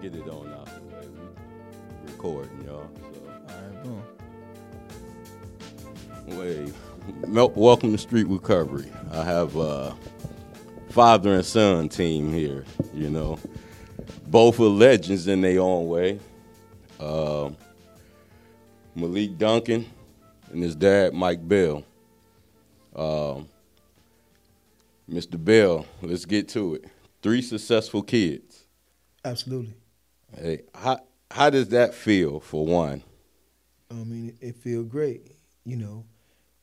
get it on out the way. We recording, y'all. So. All right, boom. Way, Mel- welcome to Street Recovery. I have uh, father and son team here. You know, both are legends in their own way. Um Malik Duncan and his dad Mike Bell. Um, Mr. Bell, let's get to it. Three successful kids. Absolutely. Hey, how how does that feel for one? I mean, it, it feels great. You know,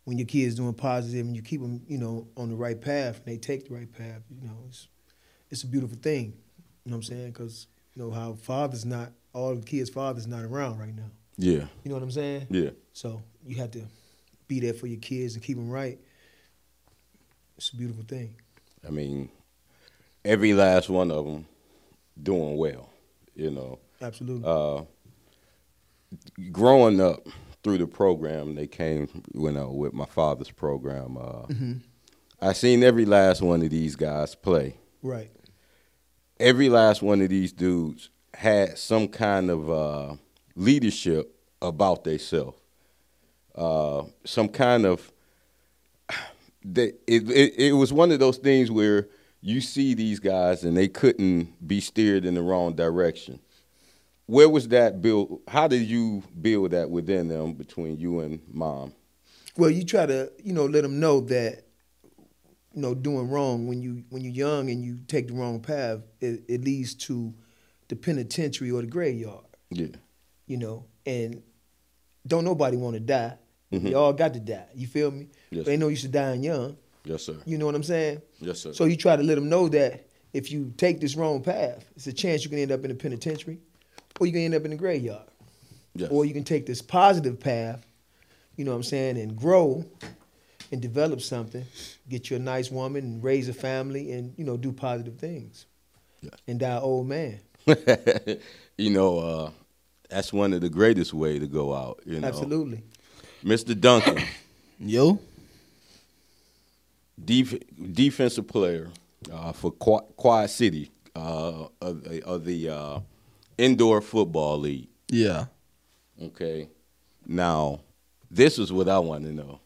when your kids doing positive and you keep them, you know, on the right path and they take the right path. You know, it's it's a beautiful thing. You know what I'm saying? Because you know how father's not all the kids' fathers not around right now. Yeah, You know what I'm saying? yeah. So you have to be there for your kids and keep them right. It's a beautiful thing. I mean, every last one of them doing well. You know, Absolutely. uh, growing up through the program, they came when I with my father's program. Uh, hmm I seen every last one of these guys play. Right. Every last one of these dudes had some kind of uh, leadership about themselves. Uh, some kind of they, it, it it was one of those things where you see these guys and they couldn't be steered in the wrong direction. Where was that built? How did you build that within them between you and mom? Well, you try to, you know, let them know that, you know, doing wrong when you when you're young and you take the wrong path, it, it leads to the penitentiary or the graveyard. Yeah, You know, and don't nobody want to die. Mhm. You all got to die. You feel me? Yes. But ain't no use to dying young. Yes, sir. You know what I'm saying? Yes, sir. So you try to let them know that if you take this wrong path, it's a chance you can end up in the penitentiary, or you can end up in the graveyard. yes. Or you can take this positive path, you know what I'm saying, and grow and develop something, get you a nice woman and raise a family and, you know, do positive things. Yeah. And die old man. you know, uh, that's one of the greatest way to go out. You know, Absolutely. Mr. Duncan, Yo. Def- defensive player uh, for Qu- Quad City uh, of, the- of the uh, indoor football league. Yeah. Okay, now this is what I want to know: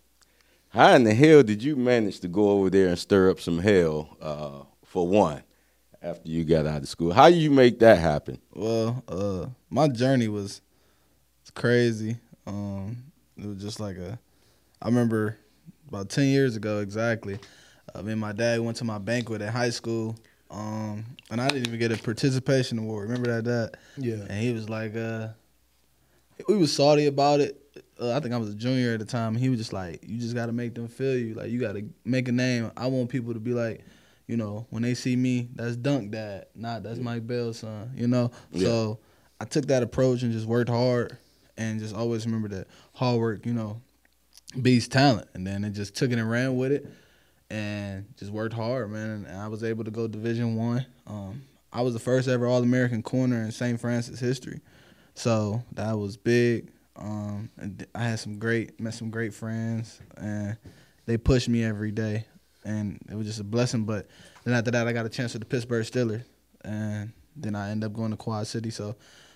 How in the hell did you manage to go over there and stir up some hell uh, for one after you got out of school? How you make that happen? Well, uh, my journey was crazy. Um, it was just like a. I remember about ten years ago exactly. Uh, me and my dad went to my banquet in high school, um, and I didn't even get a participation award. Remember that, Dad? Yeah. And he was like, uh, we was salty about it. Uh, I think I was a junior at the time. He was just like, you just got to make them feel you. Like, you got to make a name. I want people to be like, you know, when they see me, that's Dunk Dad, not that's Mike Bell's son, you know? So I took that approach and just worked hard and just always remember that hard work, you know, beats talent. And then it just took it and ran with it and just worked hard, man. And I was able to go Division One. Um, I was the first ever All American corner in St. Francis history, so that was big. Um, and I had some great, met some great friends, and they pushed me every day, and it was just a blessing. But then after that, I got a chance with the Pittsburgh Steelers, and then I ended up going to Quad City. So,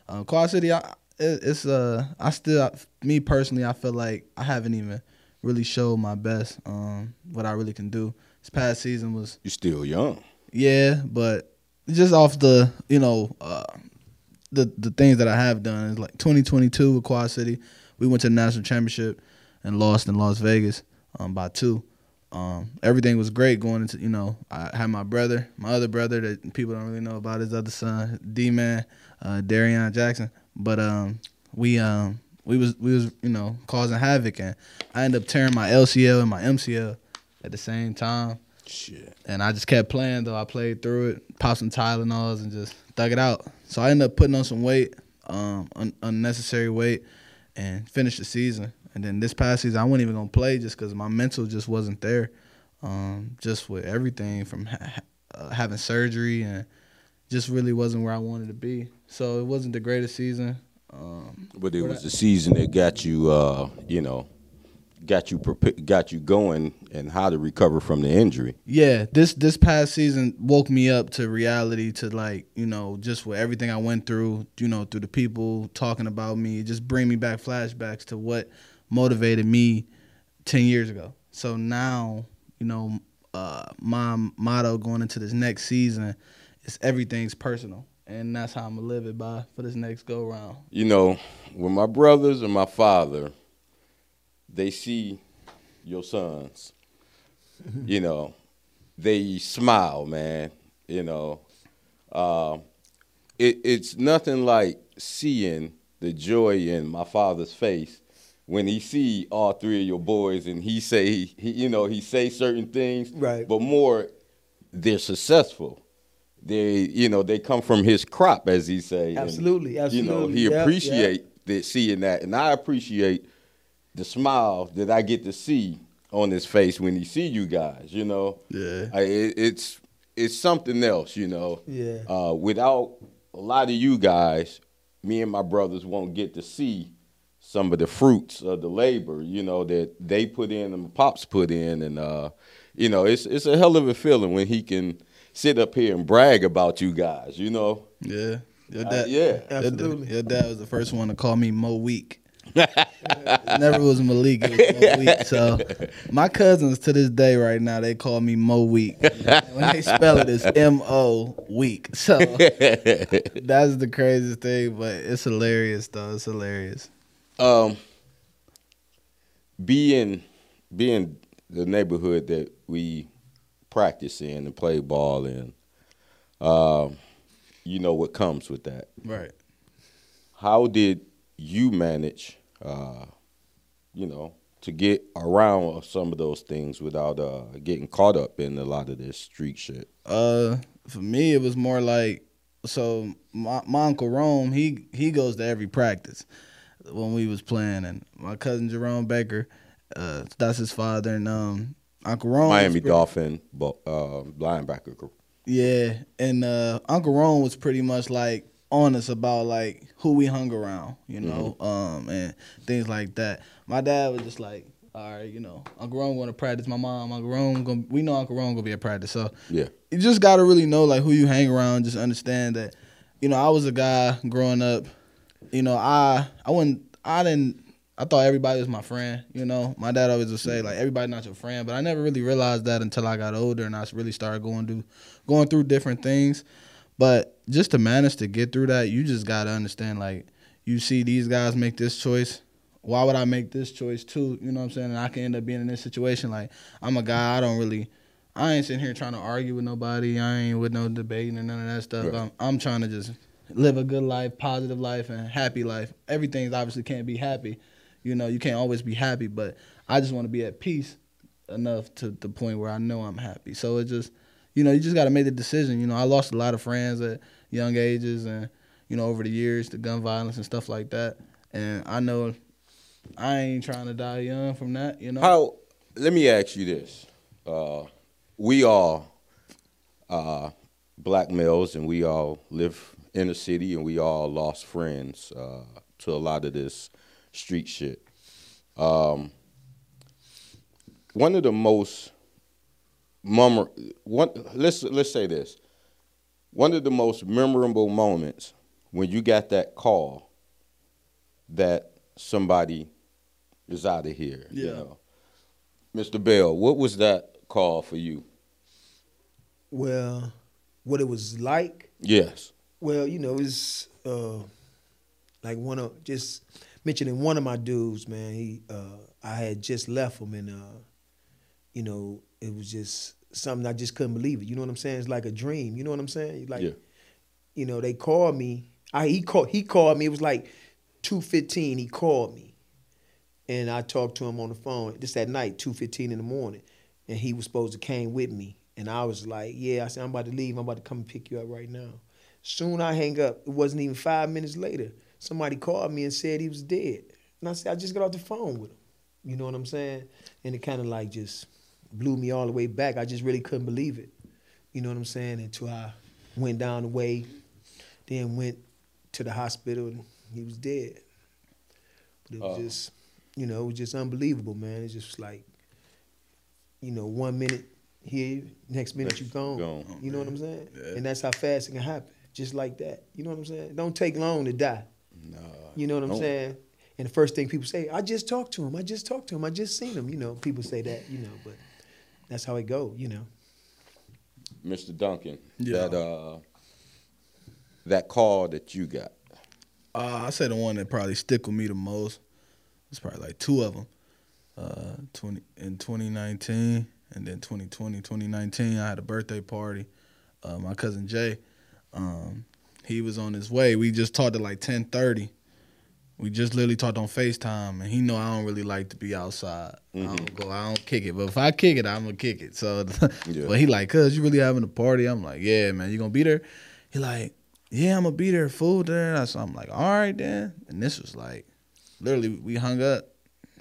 uh, Quad City, I, it's uh, I still, me personally, I feel like I haven't even really showed my best, um, what I really can do. This past season was You still young. yeah, but just off the you know uh, the the things that I have done is like 2022 with Quad City, we went to the national championship and lost in Las Vegas um, by two. Um, everything was great going into you know I had my brother, my other brother that people don't really know about his other son, D Man, uh, Darian Jackson, but um, we um we was we was you know causing havoc and I ended up tearing my LCL and my MCL at the same time. Shit. And I just kept playing though. I played through it, popped some Tylenols and just thug it out. So I ended up putting on some weight, um, un- unnecessary weight, and finished the season. And then this past season, I wasn't even gonna play just because my mental just wasn't there. Um, just with everything from ha- uh, having surgery and just really wasn't where I wanted to be. So it wasn't the greatest season. Um, But it was I- the season that got you, uh, you know, got you prepa- got you going and how to recover from the injury. Yeah, this this past season woke me up to reality to like, you know, just with everything I went through, you know, through the people talking about me, just bring me back flashbacks to what motivated me 10 years ago. So now, you know, uh, my motto going into this next season is everything's personal. And that's how I'm gonna live it by for this next go round. You know, when my brothers and my father, they see your sons, you know, they smile, man. You know, uh, it, it's nothing like seeing the joy in my father's face when he see all three of your boys and he say he, he you know he say certain things Right. but more they're successful they you know they come from his crop as he say and, Absolutely, you know he Yep, yep. appreciate that seeing that and i appreciate the smile that i get to see on his face when he see you guys you know Yeah. I, it, it's it's something else you know Yeah. uh, without a lot of you guys me and my brothers won't get to see some of the fruits of the labor, you know, that they put in and pops put in, and uh, you know, it's it's a hell of a feeling when he can sit up here and brag about you guys, you know. Yeah. Your Uh, dad, yeah. your Absolutely. Your, dad was the first one to call me Mo Week. Never was Malik, it was Mo Week. So my cousins to this day right now, they call me Mo Week. When they spell it, it's M O Week. So that's the craziest thing, but it's hilarious though. It's hilarious. Um, being being the neighborhood that we practice in and play ball in, um, you know what comes with that. Right. how did you manage uh you know to get around some of those things without uh getting caught up in a lot of this street shit Uh, for me, it was more like so. My, my uncle Rome, he he goes to every practice when we was playing, and my cousin Jerome Baker, uh, that's his father, and um, Uncle was miami pretty- dolphin bo- uh linebacker Yeah, and uh, Uncle Ron was pretty much like honest about like who we hung around, you know, um, and things like that. My dad was just like, all right, you know, Uncle Rome going to practice. My mom, Uncle Rome, gonna, we know Uncle Ron gonna be at practice, so yeah you just got to really know like who you hang around. Just understand that, you know, I was a guy growing up. You know, I I wouldn't, I didn't. I thought everybody was my friend. You know, my dad always would say like everybody not your friend, but I never really realized that until I got older and I really started going through going through different things. But just to manage to get through that, you just got to understand like you see these guys make this choice. Why would I make this choice too? You know what I'm saying? And I can end up being in this situation. Like I'm a guy. I don't really. I ain't sitting here trying to argue with nobody. I ain't with no debating and none of that stuff. Right. I'm, I'm trying to just live a good life, positive life, and happy life. Everything obviously can't be happy. You know, you can't always be happy, but I just want to be at peace enough to the point where I know I'm happy. So it just, you know, you just got to make the decision. You know, I lost a lot of friends at young ages and, you know, over the years, the gun violence and stuff like that. And I know I ain't trying to die young from that, you know. how let me ask you this uh we all uh black males and we all live in the city and we all lost friends uh to a lot of this street shit. Um one of the most memor one let's let's say this. One of the most memorable moments when you got that call that somebody is out of here you Yeah. know. Mr bell what was that call for you? Well, what it was like. yes. Well, you know, it's uh, like one of just mentioning one of my dudes, man. He, uh, I had just left him, and uh, you know, it was just something I just couldn't believe it. You know what I'm saying? It's like a dream. You know what I'm saying? Like, Yeah. you know, they called me. I he called he called me. It was like two fifteen. He called me, and I talked to him on the phone. Just that night, two fifteen in the morning, and he was supposed to came with me. And I was like, yeah. I said, I'm about to leave. I'm about to come and pick you up right now. Soon I hang up. It wasn't even five minutes later. Somebody called me and said he was dead. And I said, I just got off the phone with him. You know what I'm saying? And it kind of like just blew me all the way back. I just really couldn't believe it. You know what I'm saying? Until I went down the way, then went to the hospital and he was dead. But it was Oh. just you know, it was just unbelievable, man. It's just like, you know, one minute here, next minute you gone. Gone. You know what I'm saying? Yeah. And that's how fast it can happen, just like that. You know what I'm saying? It don't take long to die. Nah. You know what I'm Don't. saying? And the first thing people say, I just talked to him. I just talked to him. I just seen him. You know, people say that. You know, but that's how it go. You know. Mr. Duncan, Yeah. that uh, that call that you got. Uh, I say the one that probably stick with me the most. It's probably like two of them. Uh, 20 in 2019 and then 2020, 2019. I had a birthday party. Uh, my cousin Jay, um, he was on his way. We just talked at like 10:30. We just literally talked on Facetime, and he know I don't really like to be outside. I don't mm-hmm. go, I don't kick it. But if I kick it, I'm gonna kick it. So, Yeah. but he like, cuz you really having a party? I'm like, yeah, man. You gonna be there? He like, yeah, I'm gonna be there, food there. So I'm like, all right then. And this was like, literally, we hung up.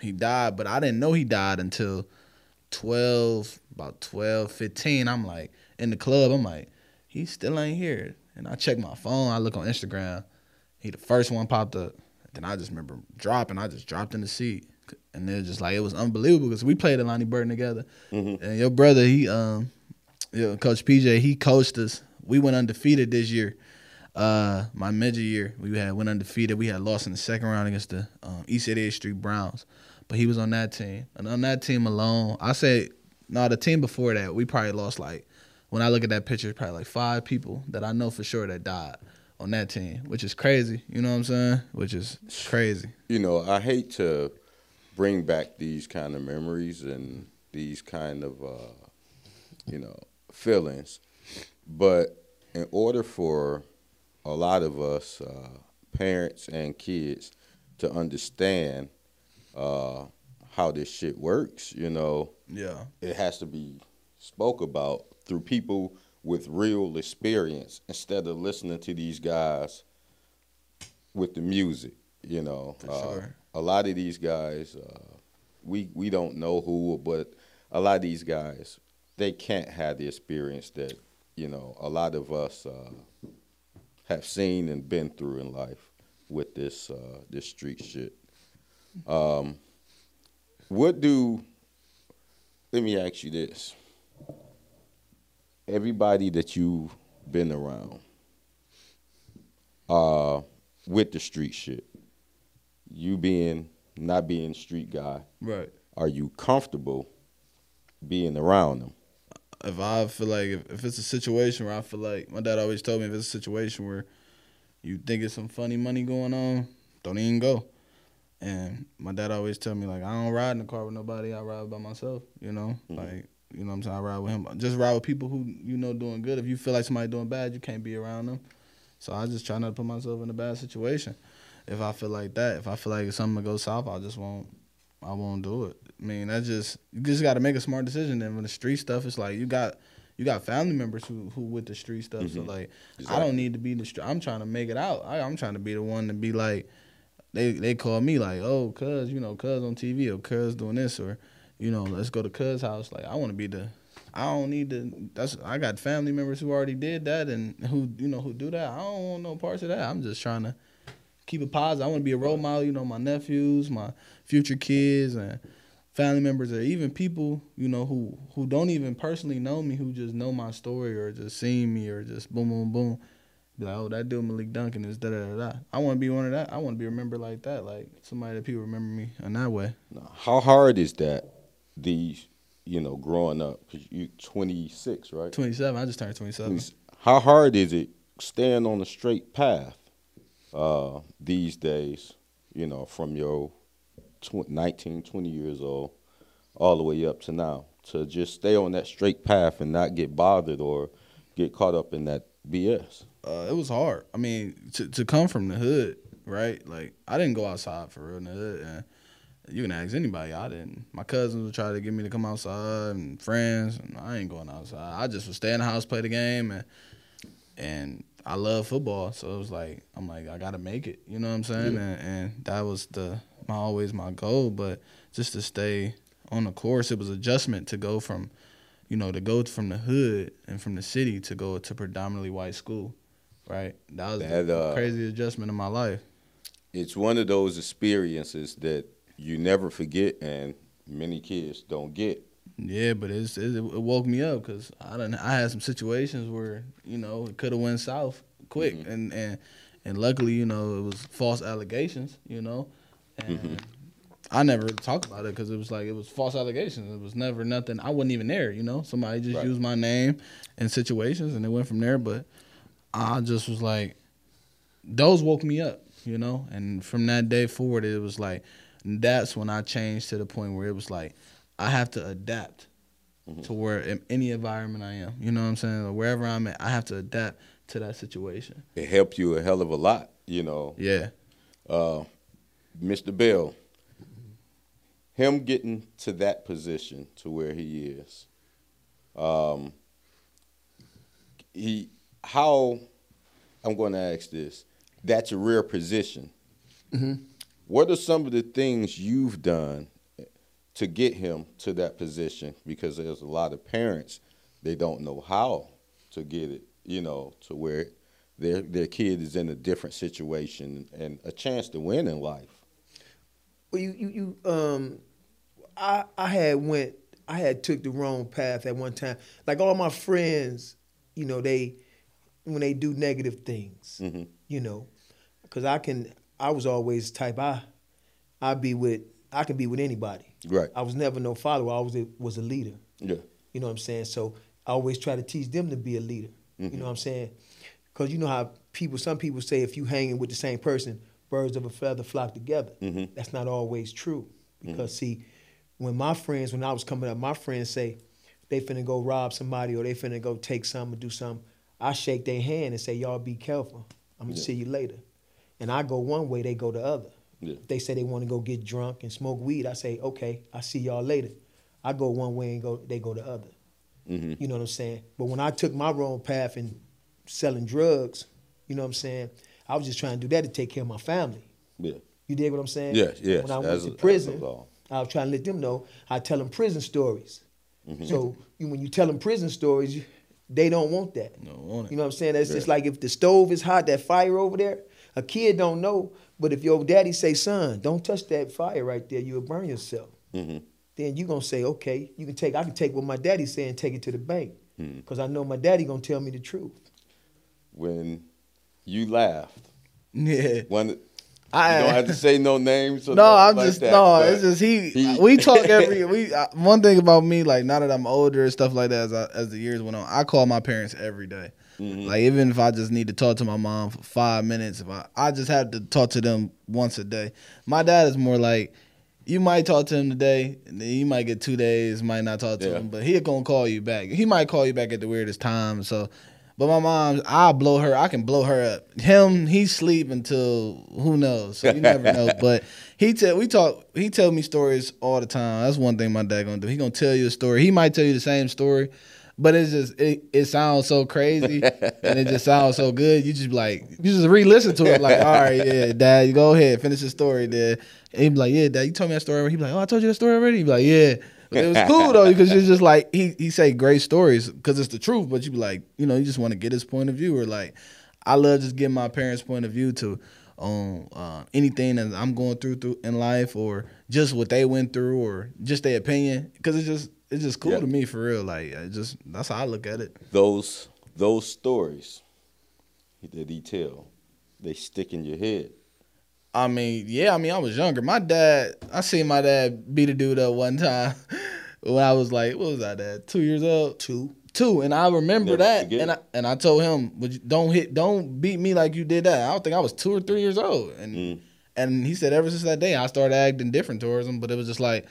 He died, but I didn't know he died until 12, about 12, 15. I'm like, in the club, I'm like, he still ain't here. And I check my phone, I look on Instagram. He the first one popped up. Then I just remember dropping. I just dropped in the seat. And then just like, it was unbelievable because we played at Lonnie Burten together. And your brother, he, um, yeah, Coach PJ, he coached us. We went undefeated this year. Uh, my major year, we had went undefeated. We had lost in the second round against the um, East 88th Street Browns, but he was on that team. And on that team alone, I say, no, the team before that, we probably lost like, when I look at that picture, probably like five people that I know for sure that died on that team, which is crazy. You know what I'm saying? Which is crazy. You know, I hate to bring back these kind of memories and these kind of, uh, you know, feelings, but in order for a lot of us, uh, parents and kids, to understand uh, how this shit works, you know, Yeah. it has to be spoke about through people with real experience instead of listening to these guys with the music. You know, Uh, sure. a lot of these guys, uh, we we don't know who, but a lot of these guys, they can't have the experience that you know a lot of us uh, have seen and been through in life with this uh, this street shit. Um, what do? Let me ask you this: Everybody that you've been around, uh, with the street shit, you being not being street guy, Right. are you comfortable being around them? if I feel like if, if it's a situation where I feel like my dad always told me if it's a situation where you think it's some funny money going on, don't even go. And my dad always tell me like I don't ride in the car with nobody. I ride by myself. You know, Mhm. like you know what I'm saying. I ride with him. Just ride with people who you know doing good. If you feel like somebody doing bad, you can't be around them. So I just try not to put myself in a bad situation. If I feel like that, if I feel like it's something go south, I just won't. I won't do it. I mean, that just you just got to make a smart decision. Then when the street stuff, it's like you got you got family members who who with the street stuff. So Mhm. like, I don't need to be the street. I'm trying to make it out. I, I'm trying to be the one to be like, they they call me like, oh, cuz you know, cuz on TV or cuz doing this or, you know, let's go to cuz house. Like I want to be the. I don't need to. That's I got family members who already did that and who you know who do that. I don't want no parts of that. I'm just trying to keep it positive. I want to be a role model. You know, my nephews, my future kids, and family members, or even people you know who who don't even personally know me, who just know my story or just seen me or just boom, boom, boom. Be like, oh, that dude Malik Duncan is da da da. I want to be one of that. I want to be remembered like that, like somebody that people remember me in that way. How hard is that? These, you know, growing up, cause you're 26, right? Twenty seven. I just turned twenty seven. How hard is it staying on a straight path uh, these days? You know, from your tw- 19, 20 years old, all the way up to now, to just stay on that straight path and not get bothered or get caught up in that BS. uh, it was hard. I mean, to to come from the hood, right? Like I didn't go outside for real in the hood, and you can ask anybody. I didn't. My cousins would try to get me to come outside, and friends, and I ain't going outside. I just would stay in the house, play the game, and and I love football, so it was like I'm like I gotta make it. You know what I'm saying? Yeah. And, and that was the my always my goal. But just to stay on the course, it was adjustment to go from, you know, to go from the hood and from the city to go to predominantly white school, right? That was That, a uh, crazy adjustment in my life. It's one of those experiences that you never forget, and many kids don't get. Yeah, but it's, it, it woke me up because I done, I had some situations where you know it could have went south quick, Mhm. and and and luckily you know it was false allegations, you know, and Mhm. I never talked about it because it was like it was false allegations. It was never nothing. I wasn't even there, you know. Somebody just Right. used my name in situations, and it went from there. But I just was like, those woke me up, you know. And from that day forward, it was like that's when I changed to the point where it was like I have to adapt Mhm. to where in any environment I am. You know what I'm saying? Or wherever I'm at, I have to adapt to that situation. It helped you a hell of a lot, you know. Yeah. uh, Mr. Bell, him getting to that position to where he is, um, he how I'm going to ask this. That's a rare position. Mhm. What are some of the things you've done to get him to that position? Because there's a lot of parents they don't know how to get it, you know, to where their their kid is in a different situation and a chance to win in life. Well, you, you, you, um, I, I had went, I had took the wrong path at one time. Like all my friends, you know, they, when they do negative things, Mhm. you know, because I can, I was always type I, I be with, I can be with anybody. Right. I was never no follower. I was a, was a leader. Yeah. You know what I'm saying? So I always try to teach them to be a leader. Mhm. You know what I'm saying? Because you know how people, some people say if you hanging with the same person, birds of a feather flock together. Mhm. That's not always true. Because see, when my friends, when I was coming up, my friends say they finna go rob somebody or they finna go take something or do something. I shake their hand and say, y'all be careful. I'm gonna Yeah. see you later. And I go one way, they go the other. Yeah. They say they want to go get drunk and smoke weed, I say, okay, I see y'all later. I go one way and go, they go the other. hmm You know what I'm saying? But when I took my wrong path and selling drugs, you know what I'm saying? I was just trying to do that to take care of my family. Yeah. You dig what I'm saying? Yes, yes, When I went as to a- prison, as a law. I was trying to let them know I tell them prison stories. Mhm. So you, when you tell them prison stories, they don't want that. No, want it. You know what I'm saying? That's Yeah. just like if the stove is hot, that fire over there, a kid don't know. But if your daddy say, son, don't touch that fire right there, you'll burn yourself. hmm Then you gonna say, okay, you can take. I can take what my daddy say and take it to the bank, Mhm. cause I know my daddy gonna tell me the truth. When you laughed, Yeah. one I you don't have to say no names. Or No, I'm like just that, no. It's just he, he- We talk every. We uh, one thing about me, like now that I'm older and stuff like that, as I, as the years went on, I call my parents every day. Mhm. Like even if I just need to talk to my mom for five minutes, if I I just have to talk to them once a day. My dad is more like. You might talk to him today, and then you might get two days, might not talk to Yeah. him, but he gonna call you back. He might call you back at the weirdest time. So, but my mom, I blow her. I can blow her up. Him, he sleep until who knows. So you never know. But he tell we talk. He tell me stories all the time. That's one thing my dad gonna do. He gonna tell you a story. He might tell you the same story, but it's just it, it sounds so crazy and it just sounds so good. You just be like you just re-listen to it. Like all right, yeah, dad, you go ahead, finish the story, dad. And he'd be like, yeah, dad, you told me that story. already. He be like, oh, I told you that story already. He'd be like, yeah. But it was cool though because it's just like he he say great stories because it's the truth. But you be like, you know, you just want to get his point of view or like, I love just getting my parents' point of view to on uh, anything that I'm going through through in life or just what they went through or just their opinion because it's just it's just cool Yeah. to me for real. Like it just that's how I look at it. those those stories that he tell, they stick in your head. I mean, yeah, I mean, I was younger. My dad, I seen my dad beat a dude up one time when I was like, what was I, dad? Two years old? Two. Two, and I remember Never that, forget. and I and I told him, "Would you, don't hit, don't beat me like you did that." I don't think I was two or three years old, and Mm. and he said ever since that day I started acting different towards him. But it was just like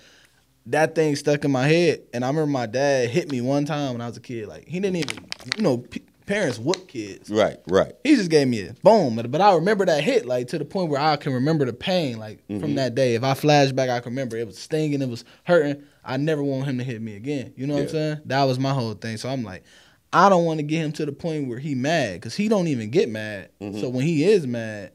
that thing stuck in my head, and I remember my dad hit me one time when I was a kid. Like he didn't even, you know, p- parents whoop kids. Right, right. He just gave me a boom, but, I remember that hit like to the point where I can remember the pain like Mm-hmm. from that day. If I flash back, I can remember it was stinging, it was hurting. I never want him to hit me again. You know what I'm saying? That was my whole thing. So I'm like, I don't want to get him to the point where he mad because he don't even get mad. So when he is mad,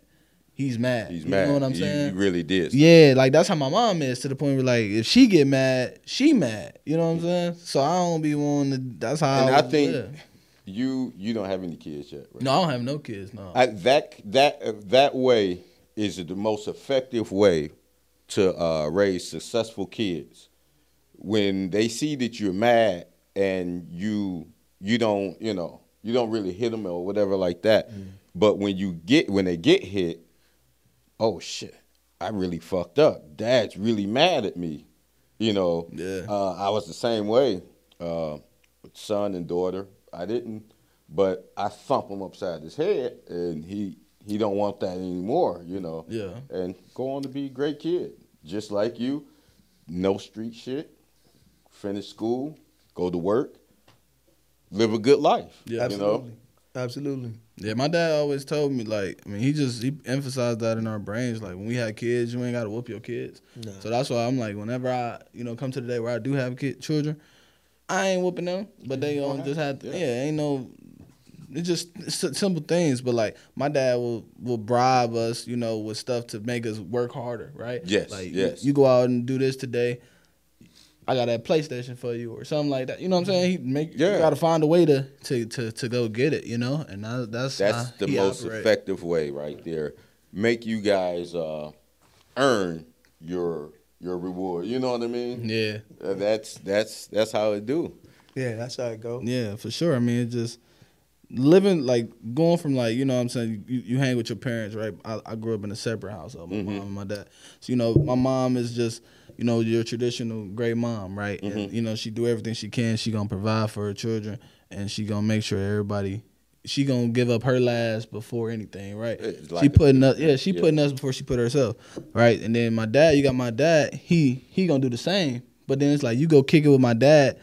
he's mad. He's you mad. know what I'm saying? You really did. Yeah, like that's how my mom is to the point where like if she get mad, she mad. You know what I'm saying? So I don't be wanting to. That's how. And I was think lived. you you don't have any kids yet, right? no, I don't have no kids. No. I, that that uh, that way is the most effective way to uh, raise successful kids. When they see that you're mad and you you don't you know you don't really hit them or whatever like that, but when you get when they get hit, oh shit, I really fucked up. Dad's really mad at me. You know, Yeah. uh, I was the same way. Uh, son and daughter, I didn't, but I thump him upside his head, and he he don't want that anymore. You know, Yeah. and go on to be a great kid, just like you. No street shit. Finish school, go to work, live a good life. Yeah. you Absolutely. know. Absolutely. Yeah, my dad always told me like, I mean, he just he emphasized that in our brains. Like when we had kids, you ain't got to whoop your kids. Nah. So that's why I'm like, whenever I, you know, come to the day where I do have kid children, I ain't whooping them, but they don't just have, Yeah. yeah. ain't no. It's just s- simple things, but like my dad will will bribe us, you know, with stuff to make us work harder, right? Yes, like yes. You, you go out and do this today. I got that PlayStation for you or something like that. You know what I'm saying? He make Yeah. you got to find a way to, to to to go get it, you know, and that, that's That's how the most operate. effective way right there. Make you guys uh, earn your your reward. You know what I mean? Yeah, Uh, that's that's that's how it do. Yeah, that's how it go. yeah, for sure. I mean, it just living like going from like you know what I'm saying you, you hang with your parents, right? I, I grew up in a separate household, my mom and my dad. So you know, my mom is just you know your traditional great mom, right? And mm-hmm. you know she do everything she can. She gonna provide for her children, and she gonna make sure everybody. She gonna give up her last before anything, right? It's she putting us, yeah, she yeah. putting us before she put herself, right? And then my dad, you got my dad, he he gonna do the same. But then it's like you go kick it with my dad,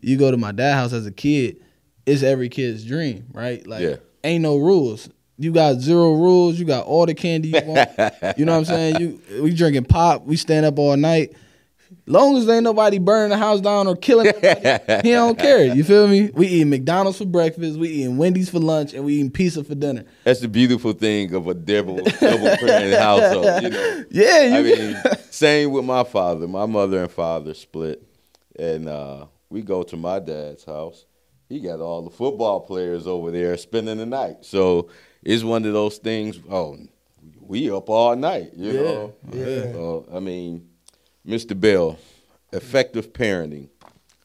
you go to my dad house as a kid, it's every kid's dream, right? Like Yeah. ain't no rules. You got zero rules. You got all the candy you want. you know what I'm saying? You we drinking pop. We stand up all night. Long as ain't nobody burning the house down or killing nobody, he don't care. You feel me? We eating McDonald's for breakfast. We eating Wendy's for lunch, and we eating pizza for dinner. That's the beautiful thing of a double double parent household. You know. Yeah, you I mean, same with my father. My mother and father split, and uh, we go to my dad's house. He got all the football players over there spending the night. So it's one of those things. Oh, we up all night. You Yeah, know. yeah. So, I mean, Mr. Bell, effective parenting,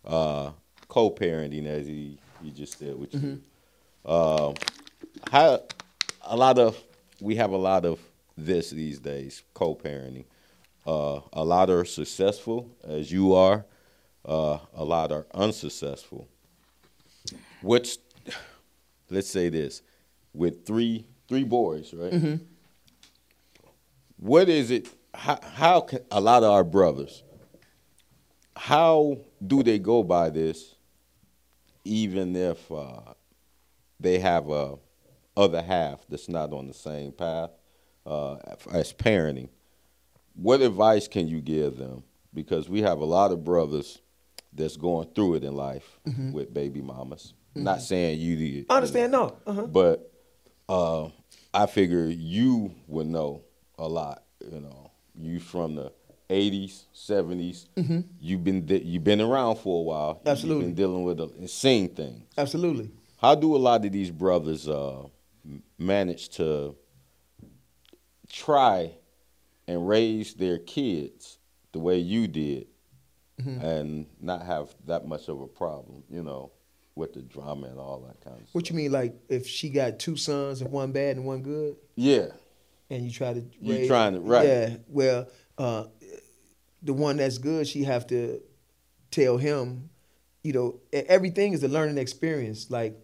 uh, co-parenting, as he he just said with you. Uh, how a lot of we have a lot of this these days, co-parenting. Uh, a lot are successful, as you are. Uh, a lot are unsuccessful. Which, let's say this, with three three boys, right? What is it? How, how can a lot of our brothers? How do they go by this? Even if uh, they have a other half that's not on the same path uh, as parenting. What advice can you give them? Because we have a lot of brothers that's going through it in life with baby mamas. Not saying you did. I understand. No. Uh-huh. But uh, I figure you would know a lot. You know, you from the '80s, '70s. You've been di- you've been around for a while. Absolutely. You've been dealing with the insane things. Absolutely. How do a lot of these brothers uh, manage to try and raise their kids the way you did, and not have that much of a problem? You know, with the drama and all that kind of stuff. What you mean, like if she got two sons and one bad and one good, Yeah. and you try to You raise, trying to- right. Yeah. Well, uh, the one that's good, she have to tell him, you know, everything is a learning experience. Like,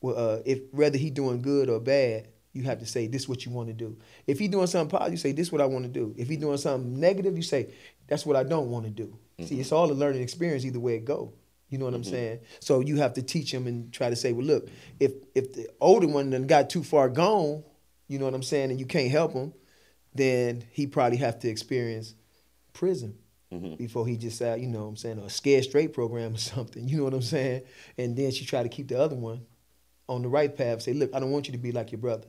well, uh, if whether he doing good or bad, you have to say this is what you want to do. If he doing something positive, you say this is what I want to do. If he doing something negative, you say that's what I don't want to do. See, it's all a learning experience either way it go. You know what I'm mm-hmm. saying? So you have to teach him and try to say, well, look, if if the older one done got too far gone, you know what I'm saying, and you can't help him, then he probably have to experience prison mm-hmm. before he just uh, you know what I'm saying, or a scared straight program or something. You know what I'm saying? And then she try to keep the other one on the right path. Say, look, I don't want you to be like your brother.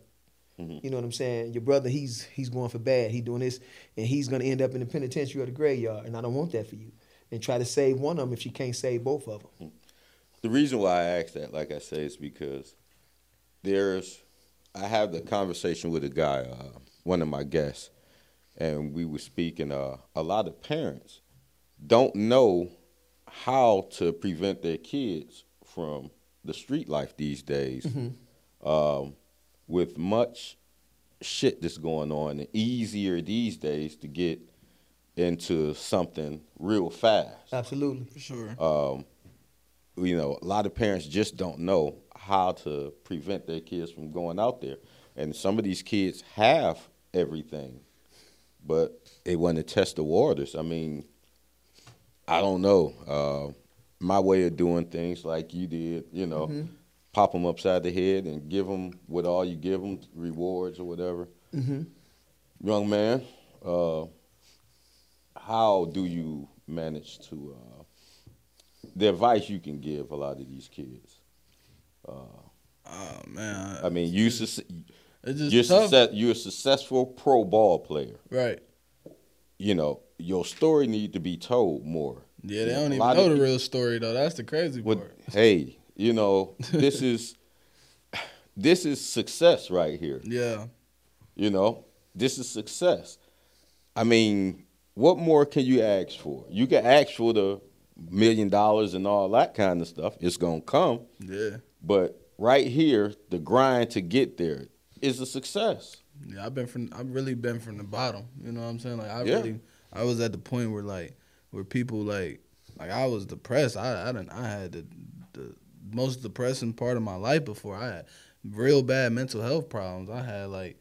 Mm-hmm. You know what I'm saying? Your brother, he's he's going for bad. He doing this, and he's gonna end up in the penitentiary or the graveyard. And I don't want that for you. And try to save one of them if she can't save both of them. The reason why I ask that, like I say, is because there's. I have the conversation with a guy, uh, one of my guests, and we were speaking. Uh, a lot of parents don't know how to prevent their kids from the street life these days. Um, with much shit that's going on, and easier these days to get into something real fast. Absolutely. For sure. Um, you know, a lot of parents just don't know how to prevent their kids from going out there. And some of these kids have everything, but they want to test the waters. I mean, I don't know. Uh, my way of doing things like you did, you know, Mhm. pop them upside the head and give them what all you give them, rewards or whatever. Mm-hmm. Young man, uh, how do you manage to uh, the advice you can give a lot of these kids? Uh, Oh man, I mean, you just you're, success, you're a successful pro ball player. Right. You know, your story need to be told more. Yeah, they don't even know the real story though. That's the crazy What, part. hey, you know, this is this is success right here. Yeah. You know, this is success. I mean, what more can you ask for? You can ask for the million dollars and all that kind of stuff. It's gonna come, Yeah. but right here, the grind to get there is a success. Yeah, I've been from I've really been from the bottom. You know what I'm saying? Like I Yeah. really I was at the point where like where people like like I was depressed. I I didn't I had the the most depressing part of my life before. I had real bad mental health problems. I had like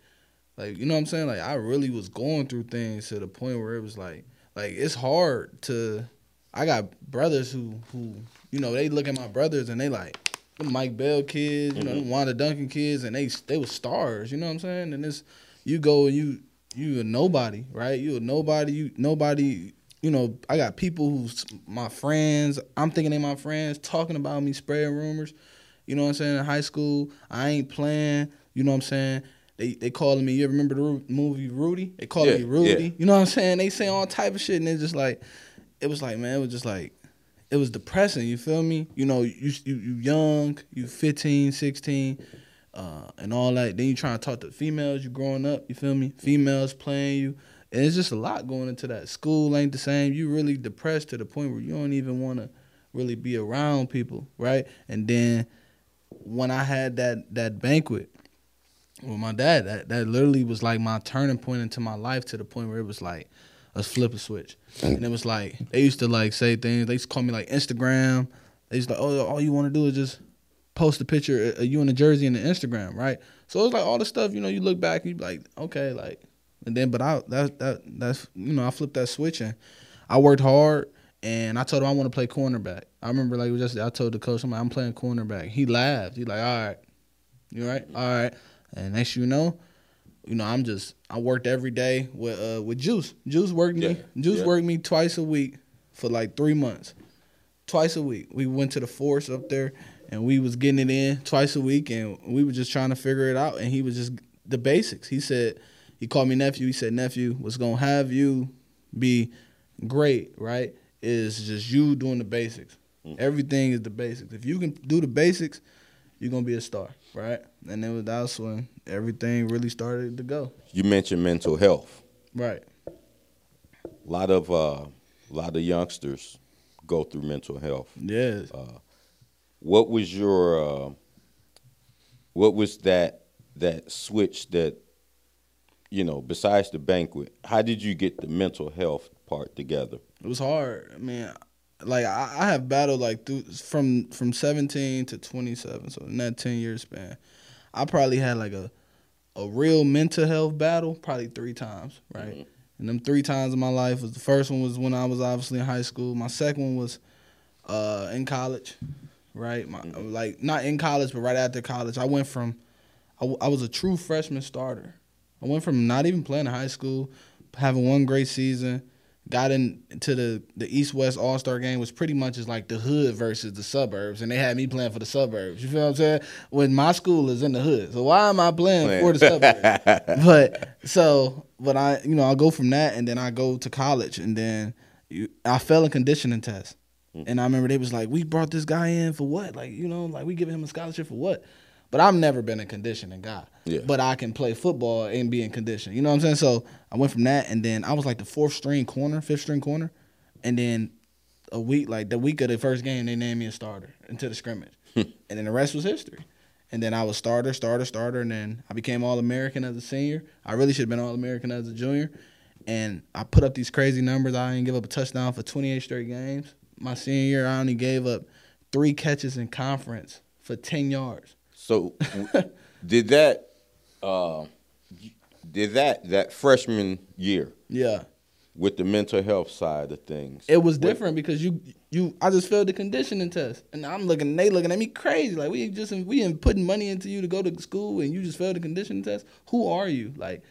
like you know what I'm saying? Like I really was going through things to the point where it was like like it's hard to I got brothers who who you know, they look at my brothers and they like the Mike Bell kids, you know, them Wanda Duncan kids, and they they were stars. You know what I'm saying? And it's you go and you you a nobody, right? You a nobody. You nobody. You know, I got people who's my friends. I'm thinking they my friends talking about me, spreading rumors. You know what I'm saying? In high school, I ain't playing. You know what I'm saying? They they calling me. You remember the movie Rudy? They calling Yeah, me Rudy. yeah. You know what I'm saying? They say all type of shit, and it's just like, it was like, man, it was just like, it was depressing. You feel me? You know, you you, you young, you 15, 16, uh, and all that. Then you trying to talk to females. You growing up. You feel me? Females playing you, and it's just a lot going into that. School ain't the same. You really depressed to the point where you don't even want to really be around people, right? And then when I had that that banquet with my dad, that that literally was like my turning point into my life to the point where it was like a flip a switch, and it was like they used to like say things. They used to call me like Instagram. They used to oh all you want to do is just post a picture of you in a jersey in the Instagram, right? So it was like all the stuff you know. You look back, and you like okay, like and then but I that that that's you know I flipped that switch and I worked hard. And I told him I want to play cornerback. I remember like just I told the coach I'm like I'm playing cornerback. He laughed. He like all right, you right, all right. And next you know, you know I'm just I worked every day with uh with Juice. Juice worked me. Yeah, Juice yeah. worked me twice a week for like three months. Twice a week. We went to the force up there and we was getting it in twice a week and we were just trying to figure it out and he was just the basics. He said he called me nephew. He said, Nephew, what's gonna have you be great, right? Is just you doing the basics. Everything is the basics. If you can do the basics, you're gonna be a star, right? And then that's when everything really started to go. You mentioned mental health. Right. A lot of uh, a lot of youngsters go through mental health. Yes. What was your uh, what was that that switch that you know besides the banquet? How did you get the mental health part together? It was hard. I mean, like I, I have battled like through from from 17 to 27, so in that 10 year span, I probably had like a a real mental health battle probably three times, right? And them three times in my life was the first one was when I was obviously in high school. My second one was uh, in college, right? My, Like not in college, but right after college, I went from I, w- I was a true freshman starter. I went from not even playing in high school, having one great season, got into the the East West All Star game, was pretty much is like the hood versus the suburbs, and they had me playing for the suburbs. You feel what I'm saying? When my school is in the hood, so why am I playing for the suburbs? but so, but I, you know, I go from that, and then I go to college, and then you, I fell a conditioning test, mm. and I remember they was like, "We brought this guy in for what? Like, you know, like we giving him a scholarship for what?" But I've never been a conditioning guy. Yeah. But I can play football and be in condition. You know what I'm saying? So I went from that, and then I was like the fourth string corner, fifth string corner, and then a week, like the week of the first game, they named me a starter into the scrimmage, hmm. and then the rest was history. And then I was starter, starter, starter, and then I became All American as a senior. I really should have been All American as a junior, and I put up these crazy numbers. I didn't give up a touchdown for 28 straight games. My senior year, I only gave up three catches in conference for 10 yards. So did that uh, did that that freshman year Yeah. with the mental health side of things? It was different because you you I just failed the conditioning test, and I'm looking, they looking at me crazy. Like we just we ain't putting money into you to go to school, and you just failed the conditioning test. Who are you? Like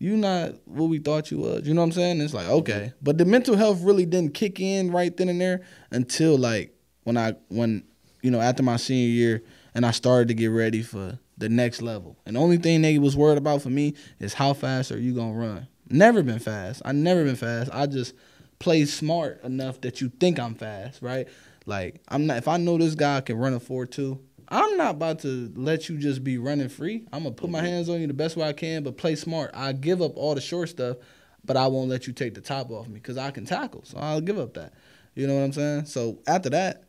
you not what we thought you was. You know what I'm saying? It's like okay, but the mental health really didn't kick in right then and there until like when I when you know after my senior year, and I started to get ready for the next level. And the only thing they was worried about for me is how fast are you gonna run. Never been fast. I never been fast. I just play smart enough that you think I'm fast, right? Like I'm not. If I know this guy can run a four two, I'm not about to let you just be running free. I'm gonna put my mm-hmm. hands on you the best way I can, but play smart. I give up all the short stuff, but I won't let you take the top off me because I can tackle. So I'll give up that. You know what I'm saying? So after that,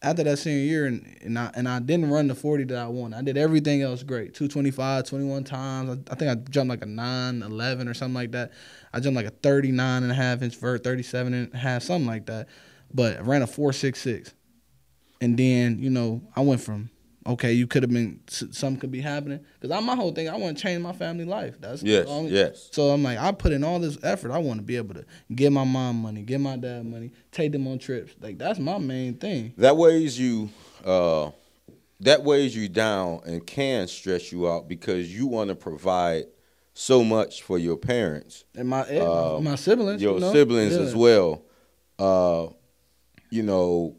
after that senior year, and, and I and I didn't run the 40 that I won. I did everything else great. 225, 21 times. I, I think I jumped like a 9, 11 or something like that. I jumped like a 39 and a half inch vert, 37 and a half, something like that. But I ran a 466. And then, you know, I went from, okay, you could have been, something could be happening. Because I my whole thing, I want to change my family life. That's Yes, the only- yes. So I'm like, I put in all this effort. I want to be able to give my mom money, give my dad money, take them on trips. Like, that's my main thing. That weighs you uh, that weighs you down and can stress you out because you want to provide so much for your parents, And my Uh, my siblings, your you know? siblings Yeah. as well. Uh, you know,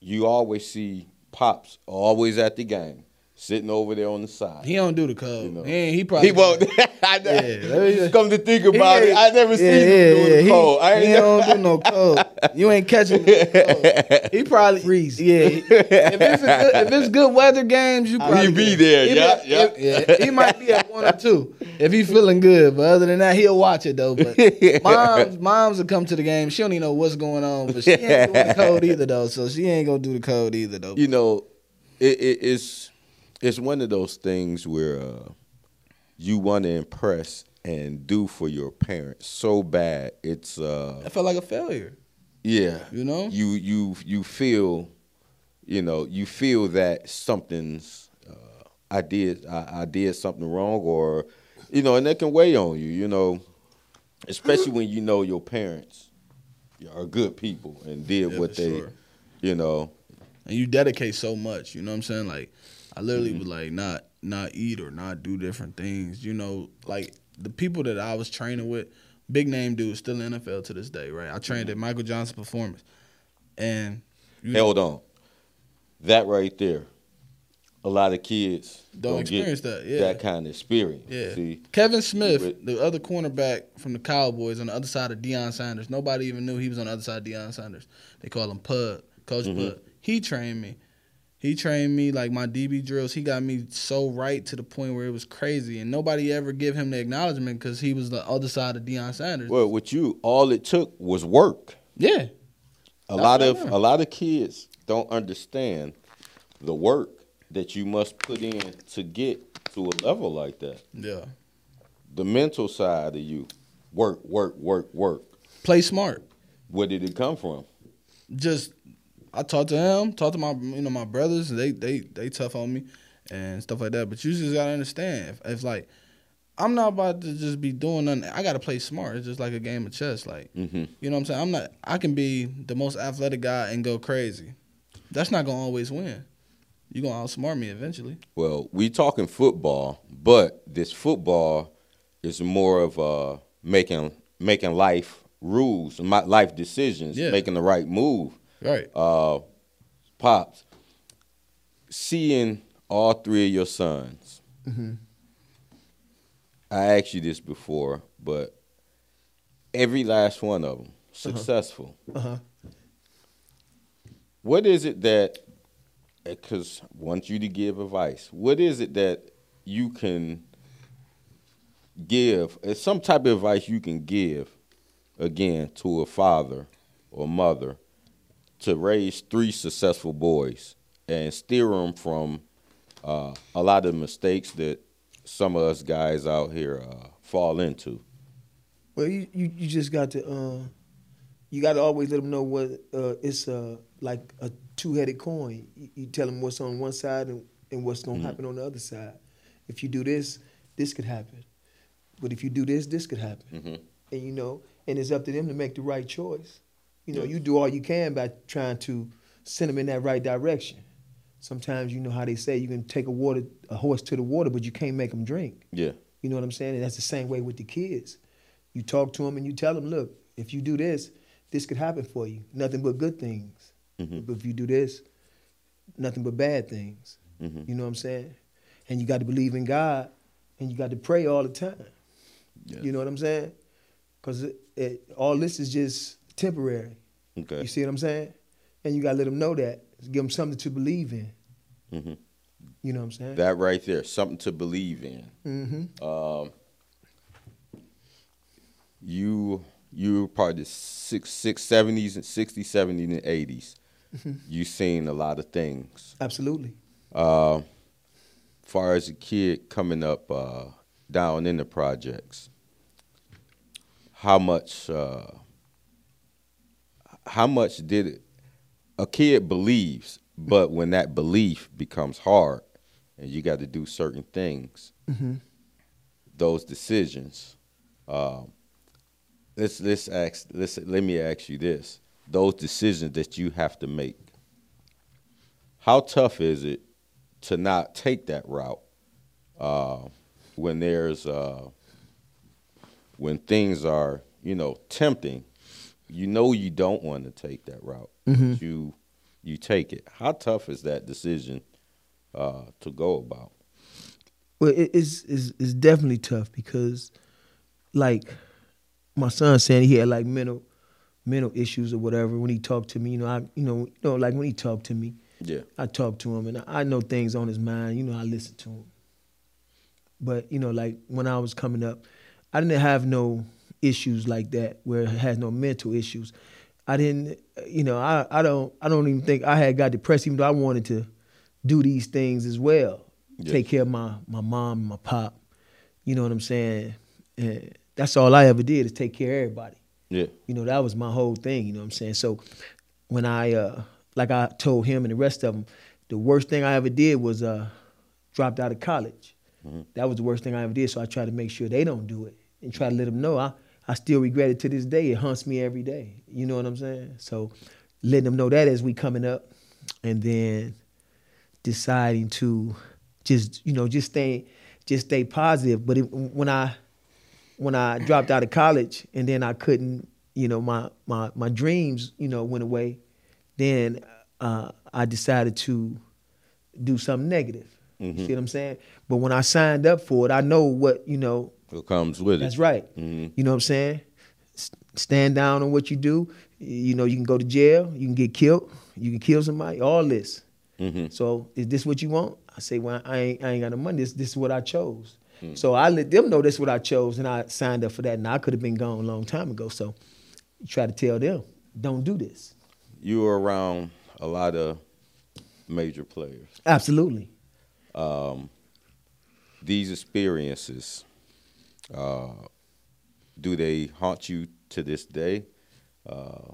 you always see pops always at the game, sitting over there on the side. He don't do the code. You know. he, he probably He won't. Yeah, come to think about it, I never yeah, seen yeah, him doing yeah. the He, code. I ain't he never- don't do no code. You ain't catching no code. He probably Freeze. Yeah, if it's, good, if it's good weather games, you probably he be there, He yeah, be- yeah. if- yeah. He might be at one or two if he feeling good, but other than that, he'll watch it though. But moms, moms will come to the game. She don't even know what's going on, but she ain't doing the code either though. So she ain't gonna do the code either though. you know, it, it, it's it's one of those things where uh, you want to impress and do for your parents so bad. It's uh, I felt like a failure. yeah, You know? you you you feel, you know, you feel that something's uh, I did I, I did something wrong, or you know, and that can weigh on you. You know, especially when you know your parents are good people and did Yeah, what they, sure. you know. and you dedicate so much. You know what I'm saying? Like, I literally Mm-hmm. would like not not eat or not do different things. You know, like the people that I was training with, big name dudes, still in the NFL to this day, right? I trained at Michael Johnson Performance, and you Hold on. That right there. A lot of kids Don't get experience that, yeah. That kind of experience. Yeah. See, Kevin Smith, the other cornerback from the Cowboys on the other side of Deion Sanders. Nobody even knew he was on the other side of Deion Sanders. They call him Pug, Coach Mhm. Pug. He trained me. He trained me like my DB drills. He got me so right to the point where it was crazy, and nobody ever give him the acknowledgement because he was the other side of Deion Sanders. well, with you, all it took was work. yeah, A lot of a lot of kids don't understand the work that you must put in to get to a level like that. yeah. The mental side of you, work, work, work, work. Play smart. Where did it come from? just I talked to him, talked to my you know my brothers. They they they tough on me and stuff like that. But you just gotta understand if, if like I'm not about to just be doing nothing. I gotta play smart. It's just like a game of chess. Like hmm you know what I'm saying. I'm not. I can be the most athletic guy and go crazy. That's not gonna always win. You gonna outsmart me eventually. Well, we talking football, but this football is more of uh, making making life rules, my life decisions, Yeah. making the right move. Right. Uh, pops, seeing all three of your sons. Mhm. I asked you this before, but every last one of them successful. Uh-huh. What is it that because I want you to give advice. What is it that you can give? Some type of advice you can give again to a father or mother to raise three successful boys and steer them from uh, a lot of mistakes that some of us guys out here uh, fall into. Well, you, you, you just got to uh, you got to always let them know what uh, it's uh, like a two headed coin. You, you tell them what's on one side and, and what's going to happen on the other side. If you do this, this could happen. But if you do this, this could happen. Mhm. And you know, and it's up to them to make the right choice. You know, Yeah. you do all you can by trying to send them in that right direction. Sometimes you know how they say you can take a water a horse to the water, but you can't make them drink. Yeah. You know what I'm saying? And that's the same way with the kids. You talk to them and you tell them, look, if you do this, this could happen for you. Nothing but good things. Mhm. But if you do this, nothing but bad things. Mhm. You know what I'm saying? And you got to believe in God and you got to pray all the time. Yeah. You know what I'm saying? Because it, it, all this is just temporary. Okay. You see what I'm saying? And you got to let them know that. Give them something to believe in. Mhm. You know what I'm saying? That right there, something to believe in. mm-hmm. Um, you you were part of the six six seventies and 60s, 70s, and 80s. You seen a lot of things. Absolutely. Uh, far as a kid coming up uh, down in the projects, how much uh, how much did it? A kid believes, but when that belief becomes hard, and you got to do certain things, Mm-hmm. those decisions. Um, let's let's ask. Let's let me ask you this: those decisions that you have to make. How tough is it to not take that route uh, when there's uh, when things are you know tempting? You know you don't want to take that route. Mhm. but You you take it. How tough is that decision uh, to go about? Well, it, it's, it's it's definitely tough because, like, my son saying he had like mental mental issues or whatever. When he talked to me, you know, I you know you know like when he talked to me, Yeah. I talked to him and I know things on his mind. You know, I listen to him. But you know, like when I was coming up, I didn't have no issues like that where it has no mental issues. I didn't, you know, I, I don't I don't even think I had got depressed even though I wanted to do these things as well. Yeah. Take care of my my mom and my pop. You know what I'm saying? And that's all I ever did is take care of everybody. Yeah. You know, that was my whole thing, you know what I'm saying? So when I uh like I told him and the rest of them, the worst thing I ever did was uh dropped out of college. That was the worst thing I ever did, so I try to make sure they don't do it and try to let them know I I still regret it to this day. It haunts me every day. You know what I'm saying? So letting them know that as we coming up and then deciding to just, you know, just stay just stay positive, but it, when I when I dropped out of college and then I couldn't, you know, my my my dreams, you know, went away, then uh, I decided to do something negative. Mhm. You see what I'm saying? But when I signed up for it, I know what you know. What comes with it? That's right. Mhm. You know what I'm saying? S- Stand down on what you do. You know, you can go to jail. You can get killed. You can kill somebody. All this. Mhm. So is this what you want? I say, well, I ain't, I ain't got no money. This, this is what I chose. So I let them know this is what I chose, and I signed up for that. And I could have been gone a long time ago. So you try to tell them, don't do this. You were around a lot of major players. Absolutely. Um, these experiences, uh, do they haunt you to this day? Uh,